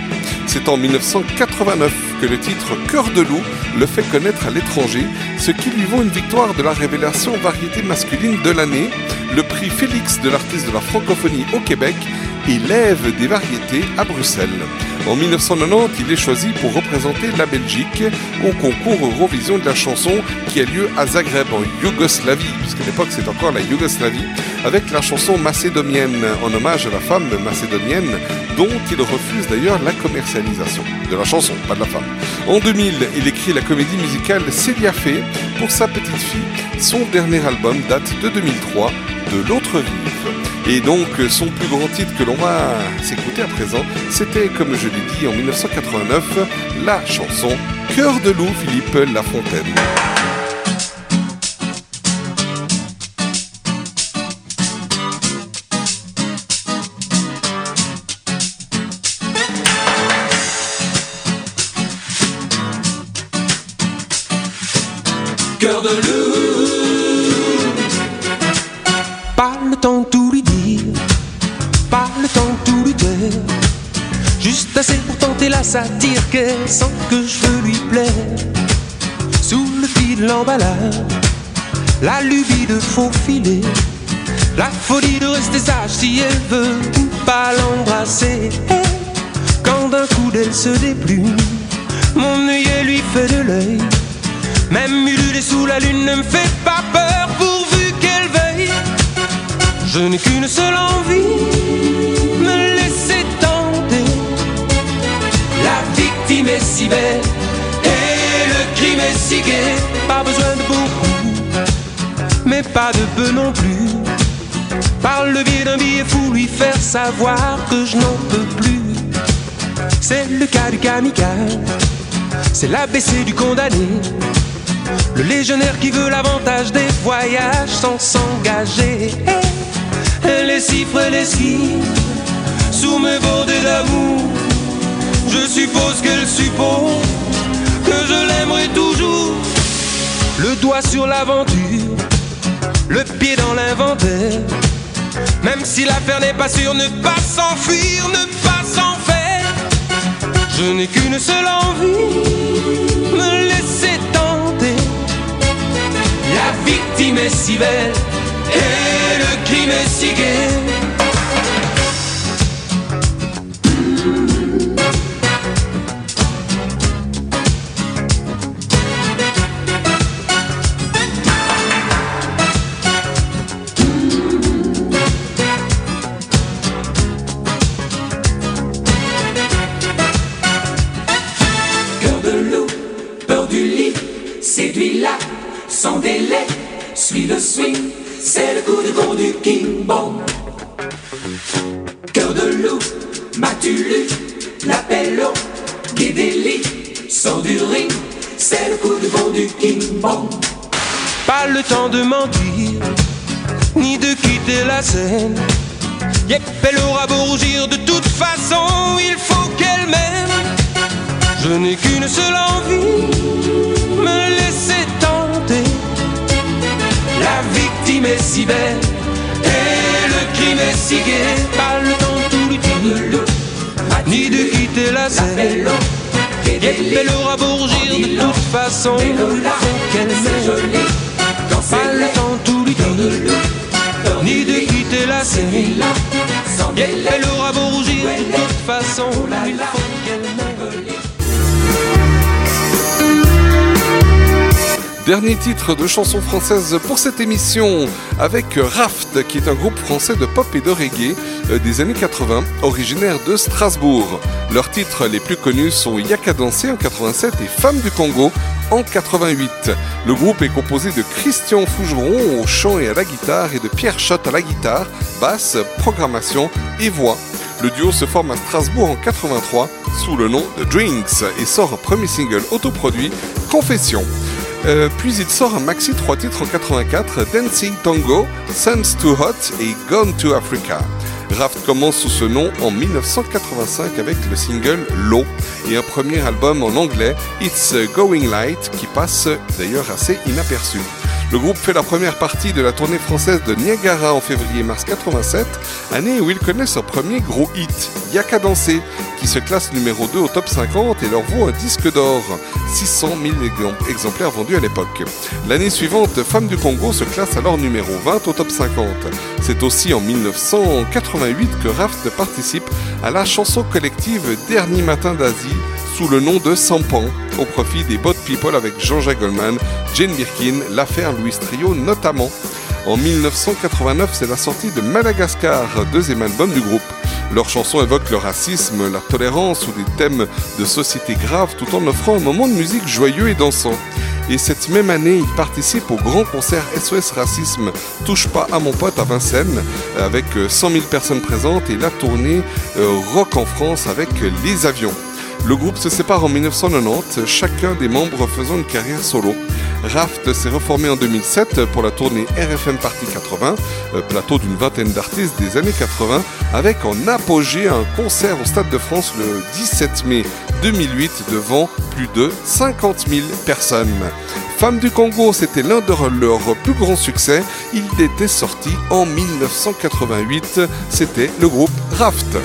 C'est en 1989 que le titre Cœur de loup le fait connaître à l'étranger, ce qui lui vaut une victoire de la révélation variété masculine de l'année, le prix Félix de l'artiste de la francophonie au Québec et l'Ève des variétés à Bruxelles. En 1990, il est choisi pour représenter la Belgique au concours Eurovision de la chanson qui a lieu à Zagreb en Yougoslavie, puisqu'à l'époque c'est encore la Yougoslavie, avec la chanson macédonienne en hommage à la femme macédonienne dont il refuse d'ailleurs la commercialisation de la chanson, pas de la femme. En 2000, il écrit la comédie musicale Célia Fée pour sa petite fille. Son dernier album date de 2003, De l'autre rive. Et donc son plus grand titre que l'on va s'écouter à présent, c'était comme je l'ai dit en 1989, la chanson Cœur de loup Philippe Lafontaine. Temps tout lui dire, pas le temps tout lui taire. Juste assez pour tenter la satire qu'elle sent que je veux lui plaire. Sous le fil de l'emballage, la lubie de faufiler, la folie de rester sage si elle veut pas l'embrasser. Quand d'un coup d'elle se déplume, mon œillet lui fait de l'œil. Même ululé sous la lune ne me fait pas peur. Je n'ai qu'une seule envie, me laisser tenter. La victime est si belle et le crime est si gai. Pas besoin de beaucoup, mais pas de peu non plus. Par le biais d'un billet fou, lui faire savoir que je n'en peux plus. C'est le cas du kamikaze, c'est l'ABC du condamné. Le légionnaire qui veut l'avantage des voyages sans s'engager. Les cifre et les skis sous mes bordées d'amour. Je suppose qu'elle suppose que je l'aimerai toujours. Le doigt sur l'aventure, le pied dans l'inventaire. Même si l'affaire n'est pas sûre, ne pas s'enfuir, ne pas s'en faire. Je n'ai qu'une seule envie, me laisser tenter. La victime est si belle et le crime le temps de mentir, ni de quitter la scène. Yep, elle aura beau rougir, de toute façon, il faut qu'elle m'aime. Je n'ai qu'une seule envie, me laisser tenter. La victime est si belle et le crime est si gai. Pas le temps de tout lui dire, ni de quitter la scène. Yep, elle aura beau rougir, de toute façon, il faut qu'elle m'aime. Pas le temps tout lui ni de quitter la scène. Yep, elle aura beau rougir, de toute façon, Dernier titre de chanson française pour cette émission avec Raft, qui est un groupe français de pop et de reggae euh, des années 80, originaire de Strasbourg. Leurs titres les plus connus sont Yaka Danser en 87 et Femme du Congo en 88. Le groupe est composé de Christian Fougeron au chant et à la guitare et de Pierre Schott à la guitare, basse, programmation et voix. Le duo se forme à Strasbourg en 83 sous le nom de Drinks et sort un premier single autoproduit, Confession. Euh, puis il sort un maxi 3 titres en 84, Dancing Tango, Sun's Too Hot et Gone to Africa. Raft commence sous ce nom en 1985 avec le single Low et un premier album en anglais, It's Going Light, qui passe d'ailleurs assez inaperçu. Le groupe fait la première partie de la tournée française de Niagara en février-mars 87, année où ils connaissent un premier gros hit, Yaka Danser, qui se classe numéro 2 au top 50 et leur vaut un disque d'or, 600 000 exemp- exemplaires vendus à l'époque. L'année suivante, Femme du Congo se classe alors numéro 20 au top 50. C'est aussi en 1988 que Raft participe à la chanson collective Dernier matin d'Asie sous le nom de Sampan, au profit des Bot People avec Jean-Jacques Goldman, Jane Birkin, l'affaire Louis Trio notamment. En 1989, c'est la sortie de Madagascar, deuxième album du groupe. Leurs chansons évoquent le racisme, la tolérance ou des thèmes de société graves tout en offrant un moment de musique joyeux et dansant. Et cette même année, ils participent au grand concert SOS Racisme Touche pas à mon pote à Vincennes, avec euh, 100 000 personnes présentes et la tournée euh, Rock en France avec Les Avions. Le groupe se sépare en 1990, chacun des membres faisant une carrière solo. Raft s'est reformé en 2007 pour la tournée RFM Party 80, euh, plateau d'une vingtaine d'artistes des années 80, avec en apogée un concert au Stade de France le 17 mai 2008 devant plus de 50 000 personnes. Femme du Congo, c'était l'un de leurs plus grands succès. Il était sorti en 1988. C'était le groupe Raft.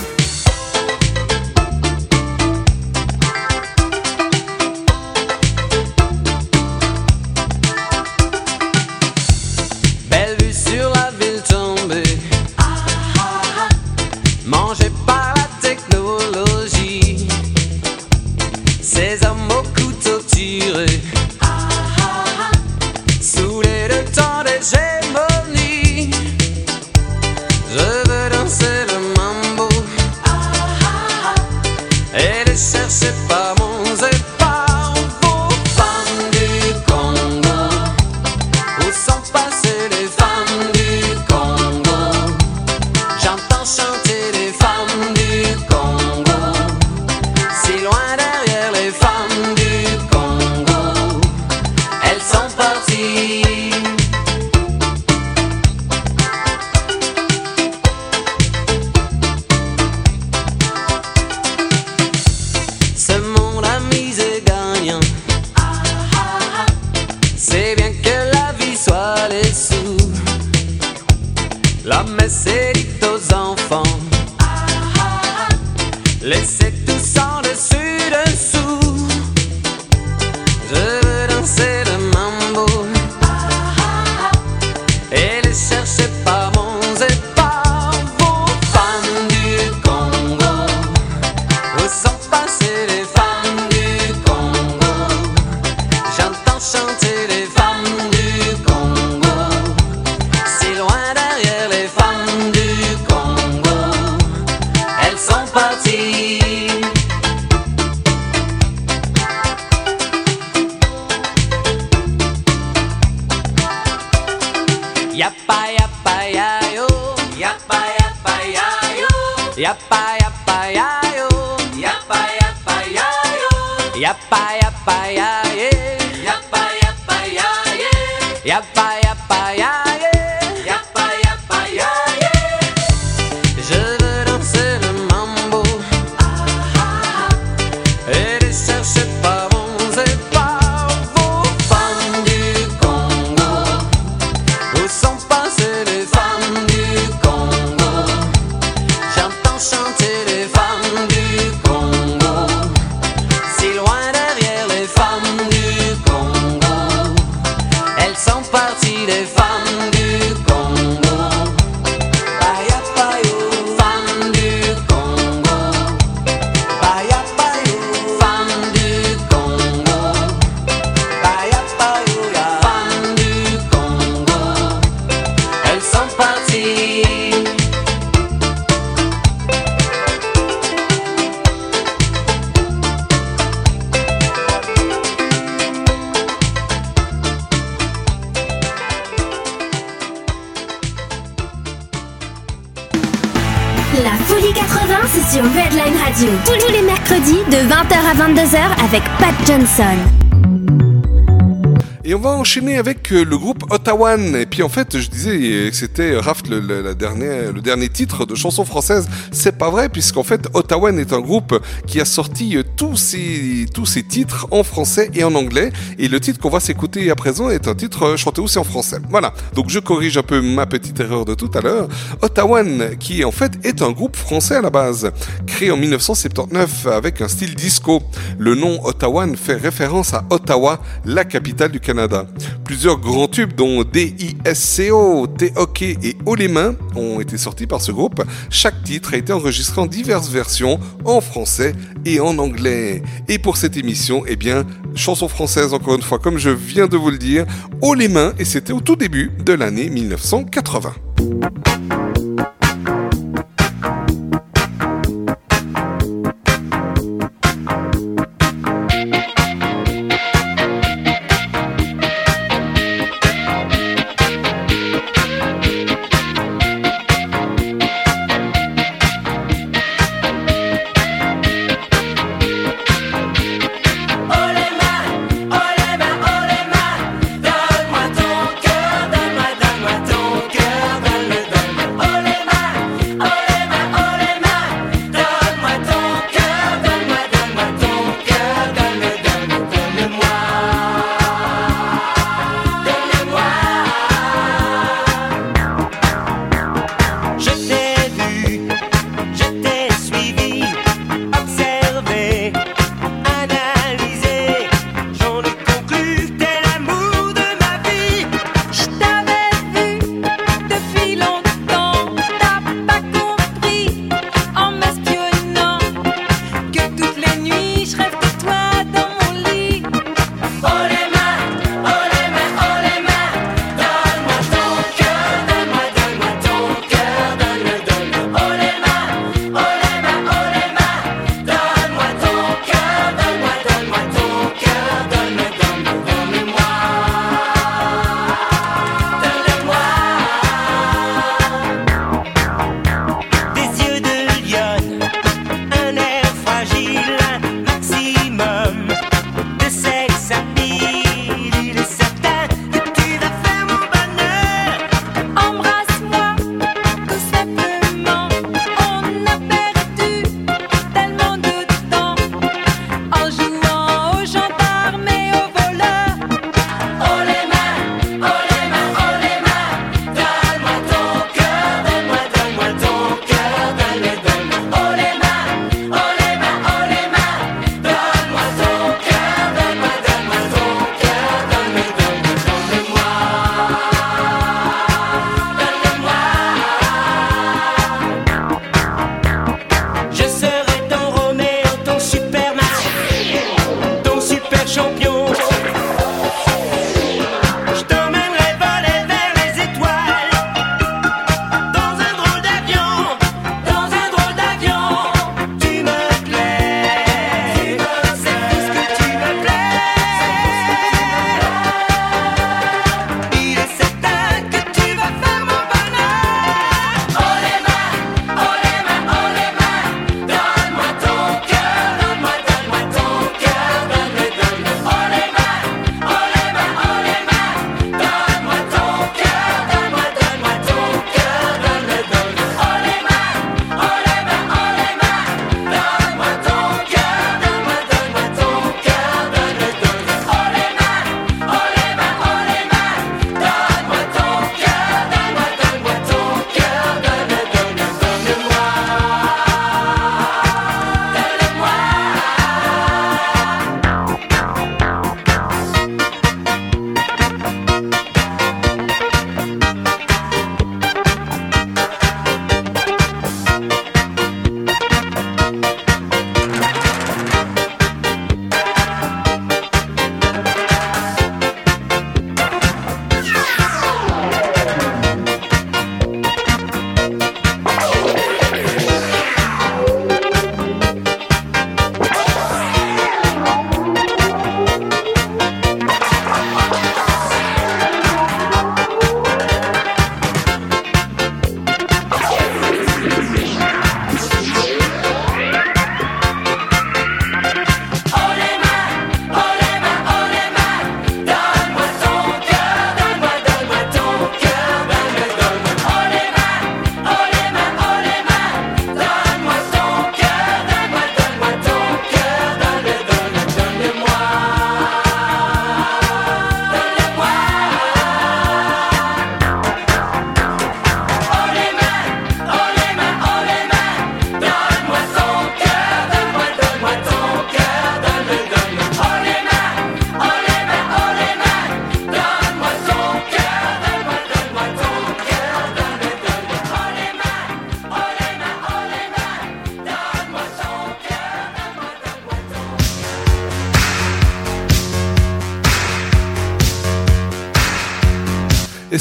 Avec euh, le groupe Ottawan. Et puis en fait, je disais euh, que c'était Raft le, le- le dernier titre de chanson française. C'est pas vrai, puisqu'en fait, Ottawan est un groupe qui a sorti euh, tous ses, tous ses titres en français et en anglais. Et le titre qu'on va s'écouter à présent est un titre euh, chanté aussi en français. Voilà. Donc je corrige un peu ma petite erreur de tout à l'heure. Ottawan, qui en fait est un groupe français à la base, créé en 1979 avec un style disco. Le nom Ottawan fait référence à Ottawa, la capitale du Canada. Plusieurs grands tubes dont D.I.S.C.O., T.O.K. et Haut les mains ont été sortis par ce groupe. Chaque titre a été enregistré en diverses versions, en français et en anglais. Et pour cette émission, eh bien, chanson française encore une fois, comme je viens de vous le dire, Haut les mains, et c'était au tout début de l'année 1980.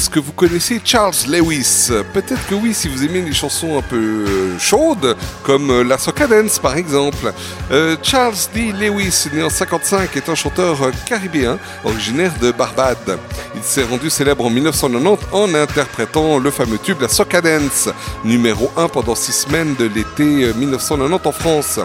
Est-ce que vous connaissez Charles Lewis Peut-être que oui, si vous aimez les chansons un peu euh, chaudes, comme euh, la Soca Dance par exemple. Euh, Charles D. Lewis, né en 55, est un chanteur caribéen originaire de Barbade. Il s'est rendu célèbre en 1990 en interprétant le fameux tube La Soca Dance, numéro 1 pendant six semaines de l'été euh, 1990 en France.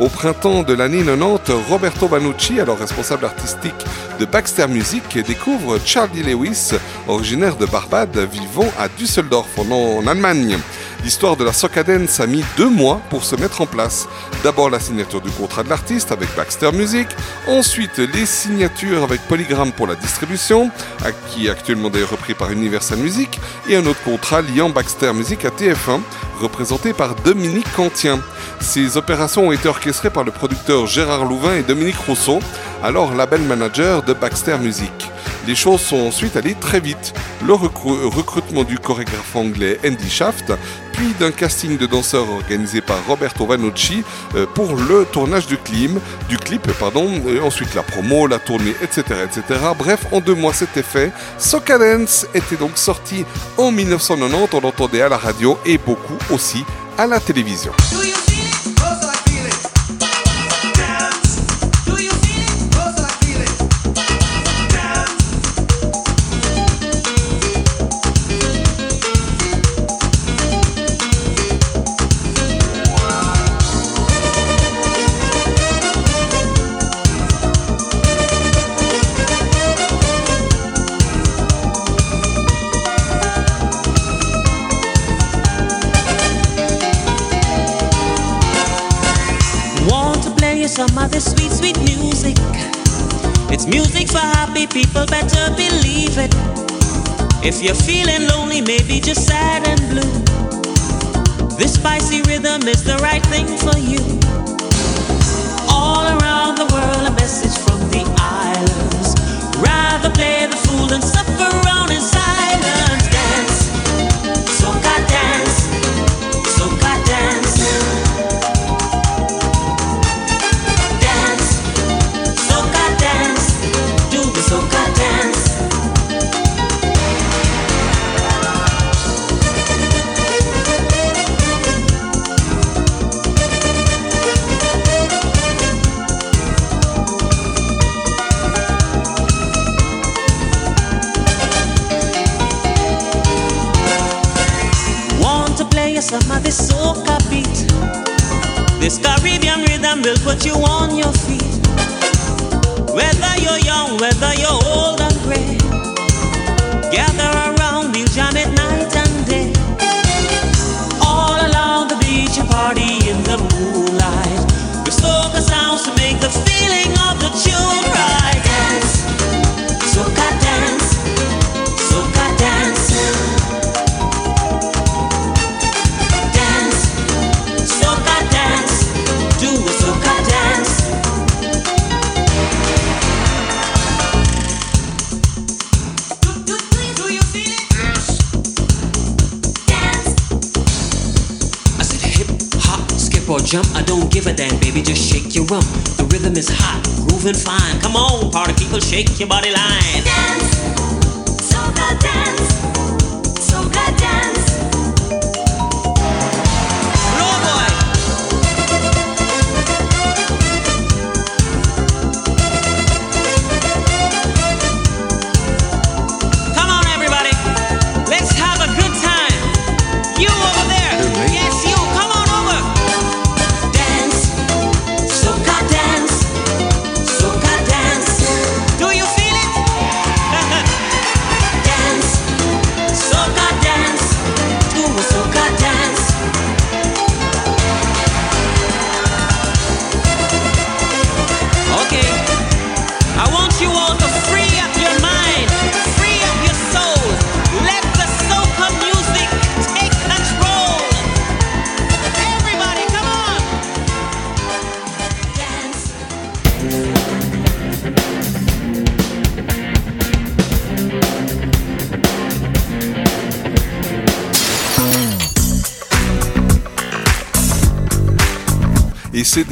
Au printemps de l'année 90, Roberto Banucci, alors responsable artistique de Baxter Music, découvre Charlie Lewis, originaire de Barbade, vivant à Düsseldorf en, Allemagne. L'histoire de la Soca Dance a mis deux mois pour se mettre en place. D'abord la signature du contrat de l'artiste avec Baxter Music, ensuite les signatures avec Polygram pour la distribution, qui actuellement d'ailleurs repris par Universal Music, et un autre contrat liant Baxter Music à TF1, représenté par Dominique Cantien. Ces opérations ont été orchestrées par le producteur Gérard Louvain et Dominique Rousseau, alors label manager de Baxter Music. Les choses sont ensuite allées très vite. Le recru- recrutement du chorégraphe anglais Andy Shaft, puis d'un casting de danseurs organisé par Roberto Vanucci euh, pour le tournage du clip, du clip pardon, ensuite la promo, la tournée, etc., etc. Bref, en deux mois c'était fait. Soca Dance était donc sorti en 1990, on l'entendait à la radio et beaucoup aussi à la télévision. People, better believe it. If you're feeling lonely, maybe just sad and blue, this spicy rhythm is the right thing for you. All around the world, a message from the islands. Rather play the fool than suffer This Caribbean rhythm will put you on your feet. Whether you're young, whether you're old A damn, baby. Just shake your rump. The rhythm is hot, grooving fine. Come on, party people, shake your body line. Soca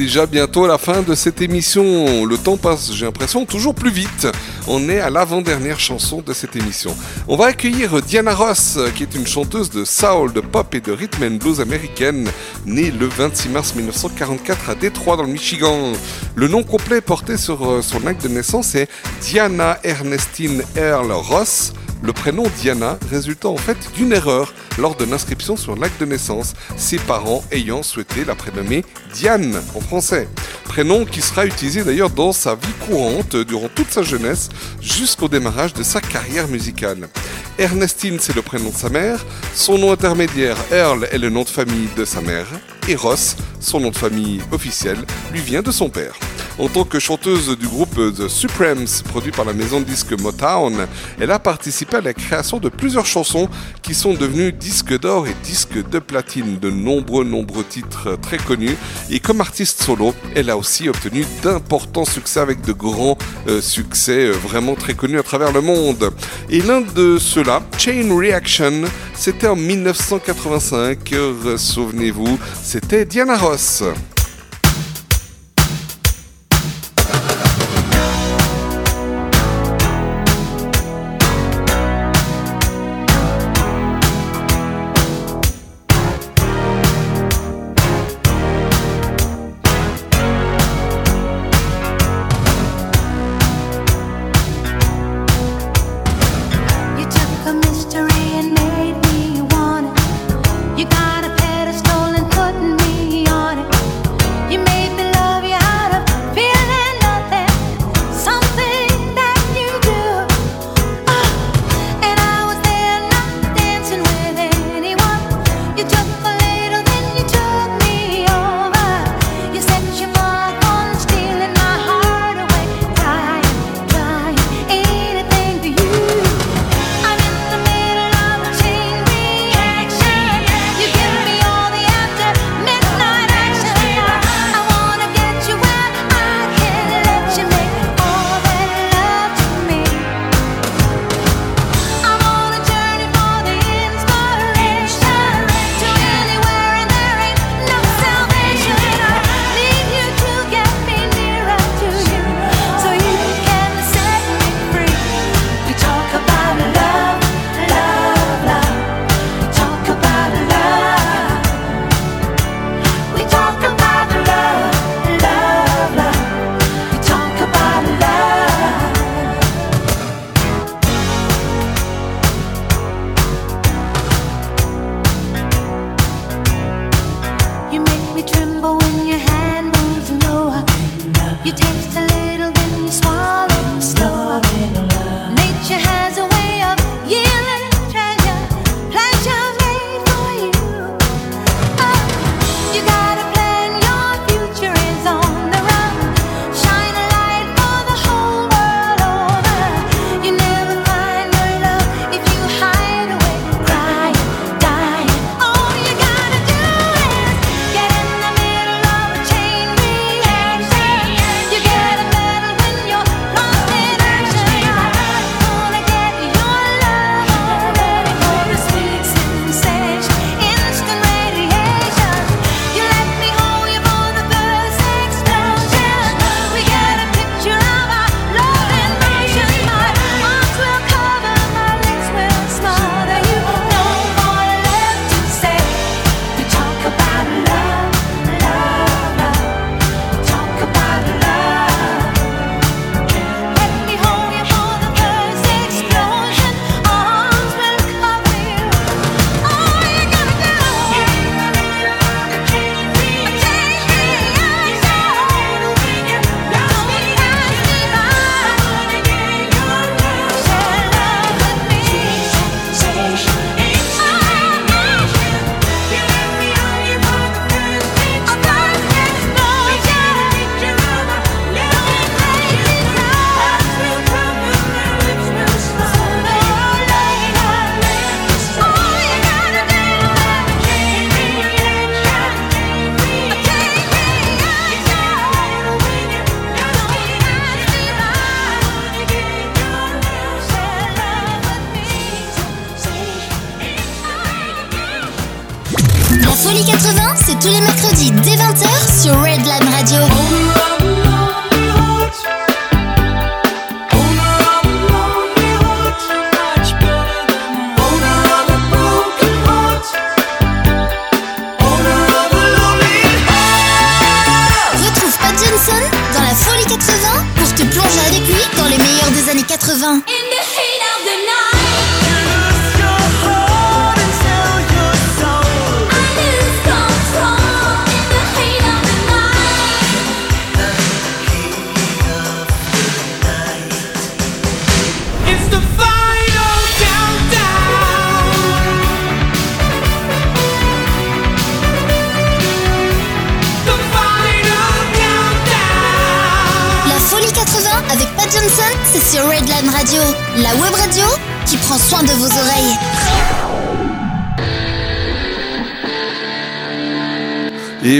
déjà bientôt la fin de cette émission. Le temps passe, j'ai l'impression, toujours plus vite. On est à l'avant-dernière chanson de cette émission. On va accueillir Diana Ross, qui est une chanteuse de soul, de pop et de rhythm and blues américaine, née le 26 mars 1944 à Détroit dans le Michigan. Le nom complet porté sur euh, son acte de naissance est Diana Ernestine Earl Ross. Le prénom Diana résultant en fait d'une erreur lors de l'inscription sur l'acte de naissance, ses parents ayant souhaité la prénommer Diane en français. Prénom qui sera utilisé d'ailleurs dans sa vie courante durant toute sa jeunesse jusqu'au démarrage de sa carrière musicale. Ernestine, c'est le prénom de sa mère. Son nom intermédiaire, Earl, est le nom de famille de sa mère. Et Ross, son nom de famille officiel, lui vient de son père. En tant que chanteuse du groupe The Supremes, produit par la maison de disques Motown, elle a participé à la création de plusieurs chansons qui sont devenues disques d'or et disques de platine, de nombreux, nombreux titres très connus. Et comme artiste solo, elle a aussi obtenu d'importants succès avec de grands euh, succès euh, vraiment très connus à travers le monde. Et l'un de ceux-là, Chain Reaction, c'était en 1985. Euh, Souvenez-vous, c'était Diana Ross.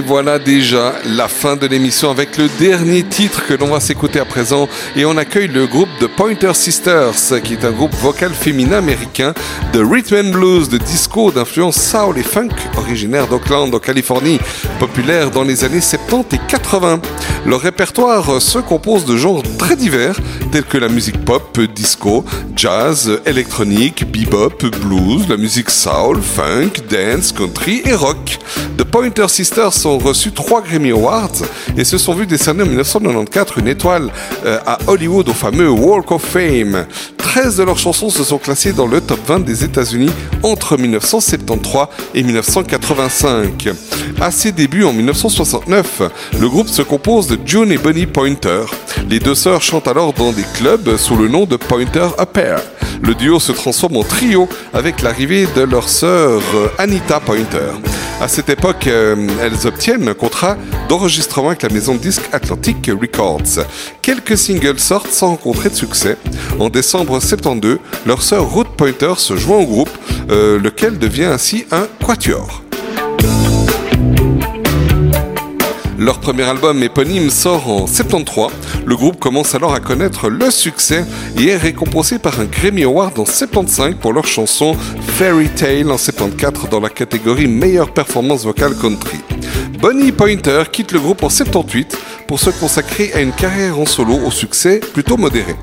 Voilà déjà la fin de l'émission avec le dernier titre que l'on va s'écouter à présent. Et on accueille le groupe The Pointer Sisters, qui est un groupe vocal féminin américain de rhythm and blues, de disco, d'influence soul et funk, originaire d'Oakland, en Californie, populaire dans les années 70 et 80. Leur répertoire se compose de genres très divers, tels que la musique pop, disco, jazz, électronique, bebop, blues, la musique soul, funk, dance, country et rock. The Pointer Sisters ont reçu trois Grammy Awards et se sont vus décerner en 1994 une étoile euh, à Hollywood au fameux Walk of Fame. 13 de leurs chansons se sont classées dans le top 20 des États-Unis entre 1973 et 1985. À ses débuts en 1969, le groupe se compose de June et Bonnie Pointer. Les deux sœurs chantent alors dans des clubs sous le nom de Pointer A Pair. Le duo se transforme en trio avec l'arrivée de leur sœur Anita Pointer. À cette époque, euh, elles obtiennent un contrat d'enregistrement avec la maison de disques Atlantic Records. Quelques singles sortent sans rencontrer de succès. En décembre 72, leur sœur Ruth Pointer se joint au groupe, euh, lequel devient ainsi un quatuor. Leur premier album éponyme sort en 73. Le groupe commence alors à connaître le succès et est récompensé par un Grammy Award en 75 pour leur chanson Fairy Tale en 74 dans la catégorie meilleure performance vocale country. Bonnie Pointer quitte le groupe en 78 pour se consacrer à une carrière en solo au succès plutôt modéré.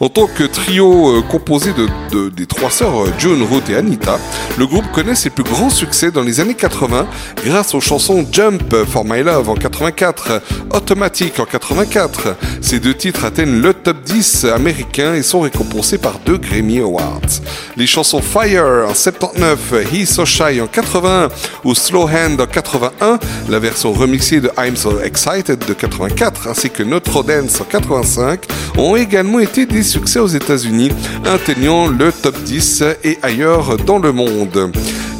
En tant que trio euh, composé de, de- des trois sœurs euh, June, Ruth et Anita, le groupe connaît ses plus grands succès dans les années 80 grâce aux chansons Jump for My Love en 84, Automatic en 84. Ces deux titres atteignent le top 10 américain et sont récompensés par deux Grammy Awards. Les chansons Fire en 79, He's So Shy en 81 ou Slow Hand en 81, la version remixée de I'm So Excited de 84 ainsi que Notre Dance en 85 ont également été des succès aux États-Unis, atteignant le top 10 et ailleurs dans le monde.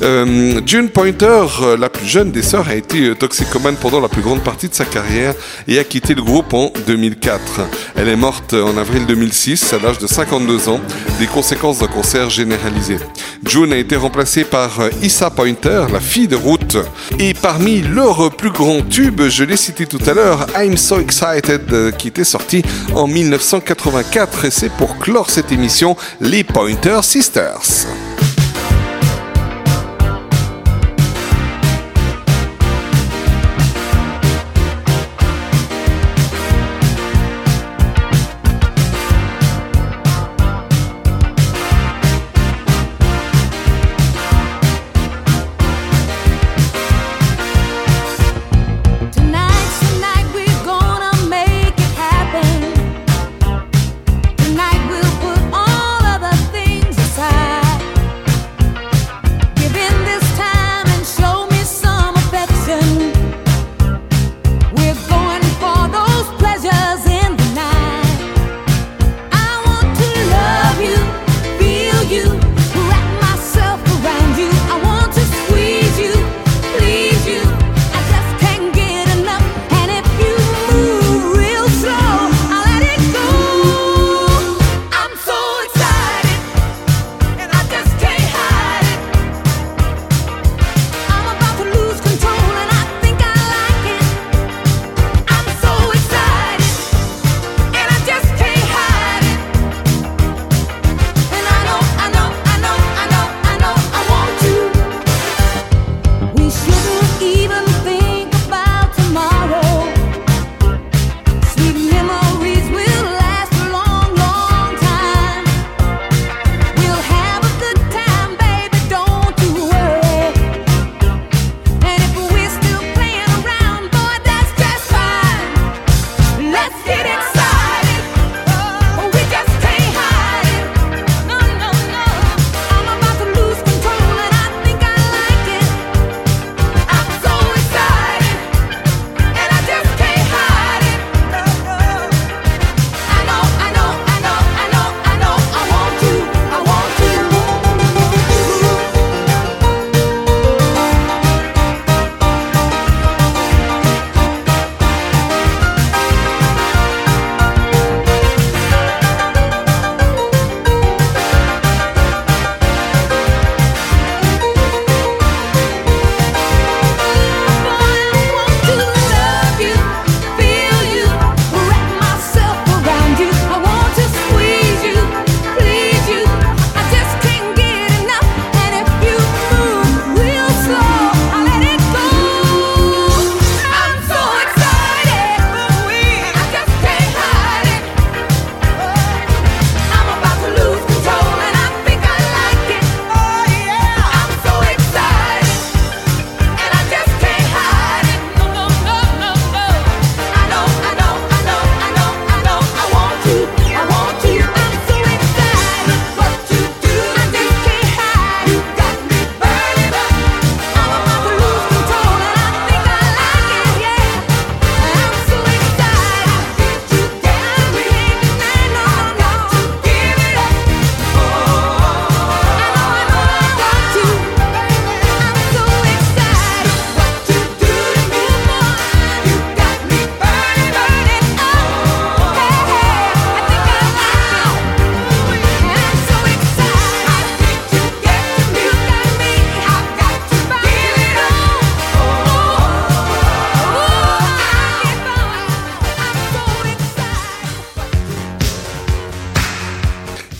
Euh, June Pointer, la plus jeune des sœurs, a été toxicomane pendant la plus grande partie de sa carrière et a quitté le groupe en 2004. Elle est morte en avril 2006 à l'âge de 52 ans, des conséquences d'un cancer généralisé. June a été remplacée par Issa Pointer, la fille de Ruth. Et parmi leurs plus grands tubes, je l'ai cité tout à l'heure, I'm So Excited, qui était sorti en 1984. C'est pour clore cette émission, les Pointer Sisters.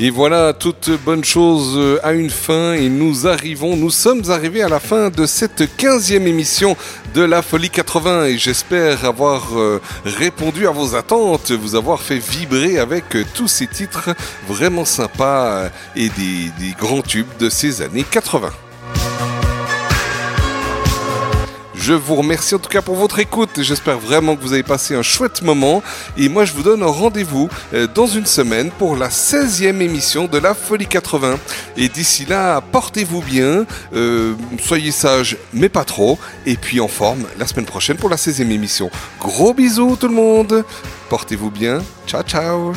Et voilà, toute bonne chose euh, a une fin et nous arrivons, nous sommes arrivés à la fin de cette 15e émission de la Folie 80 et j'espère avoir euh, répondu à vos attentes, vous avoir fait vibrer avec euh, tous ces titres vraiment sympas euh, et des grands tubes de ces années 80. Je vous remercie en tout cas pour votre écoute. J'espère vraiment que vous avez passé un chouette moment. Et moi, je vous donne rendez-vous euh, dans une semaine pour la 16e émission de la Folie 80. Et d'ici là, portez-vous bien, euh, soyez sages, mais pas trop. Et puis en forme la semaine prochaine pour la 16e émission. Gros bisous tout le monde. Portez-vous bien. Ciao, ciao.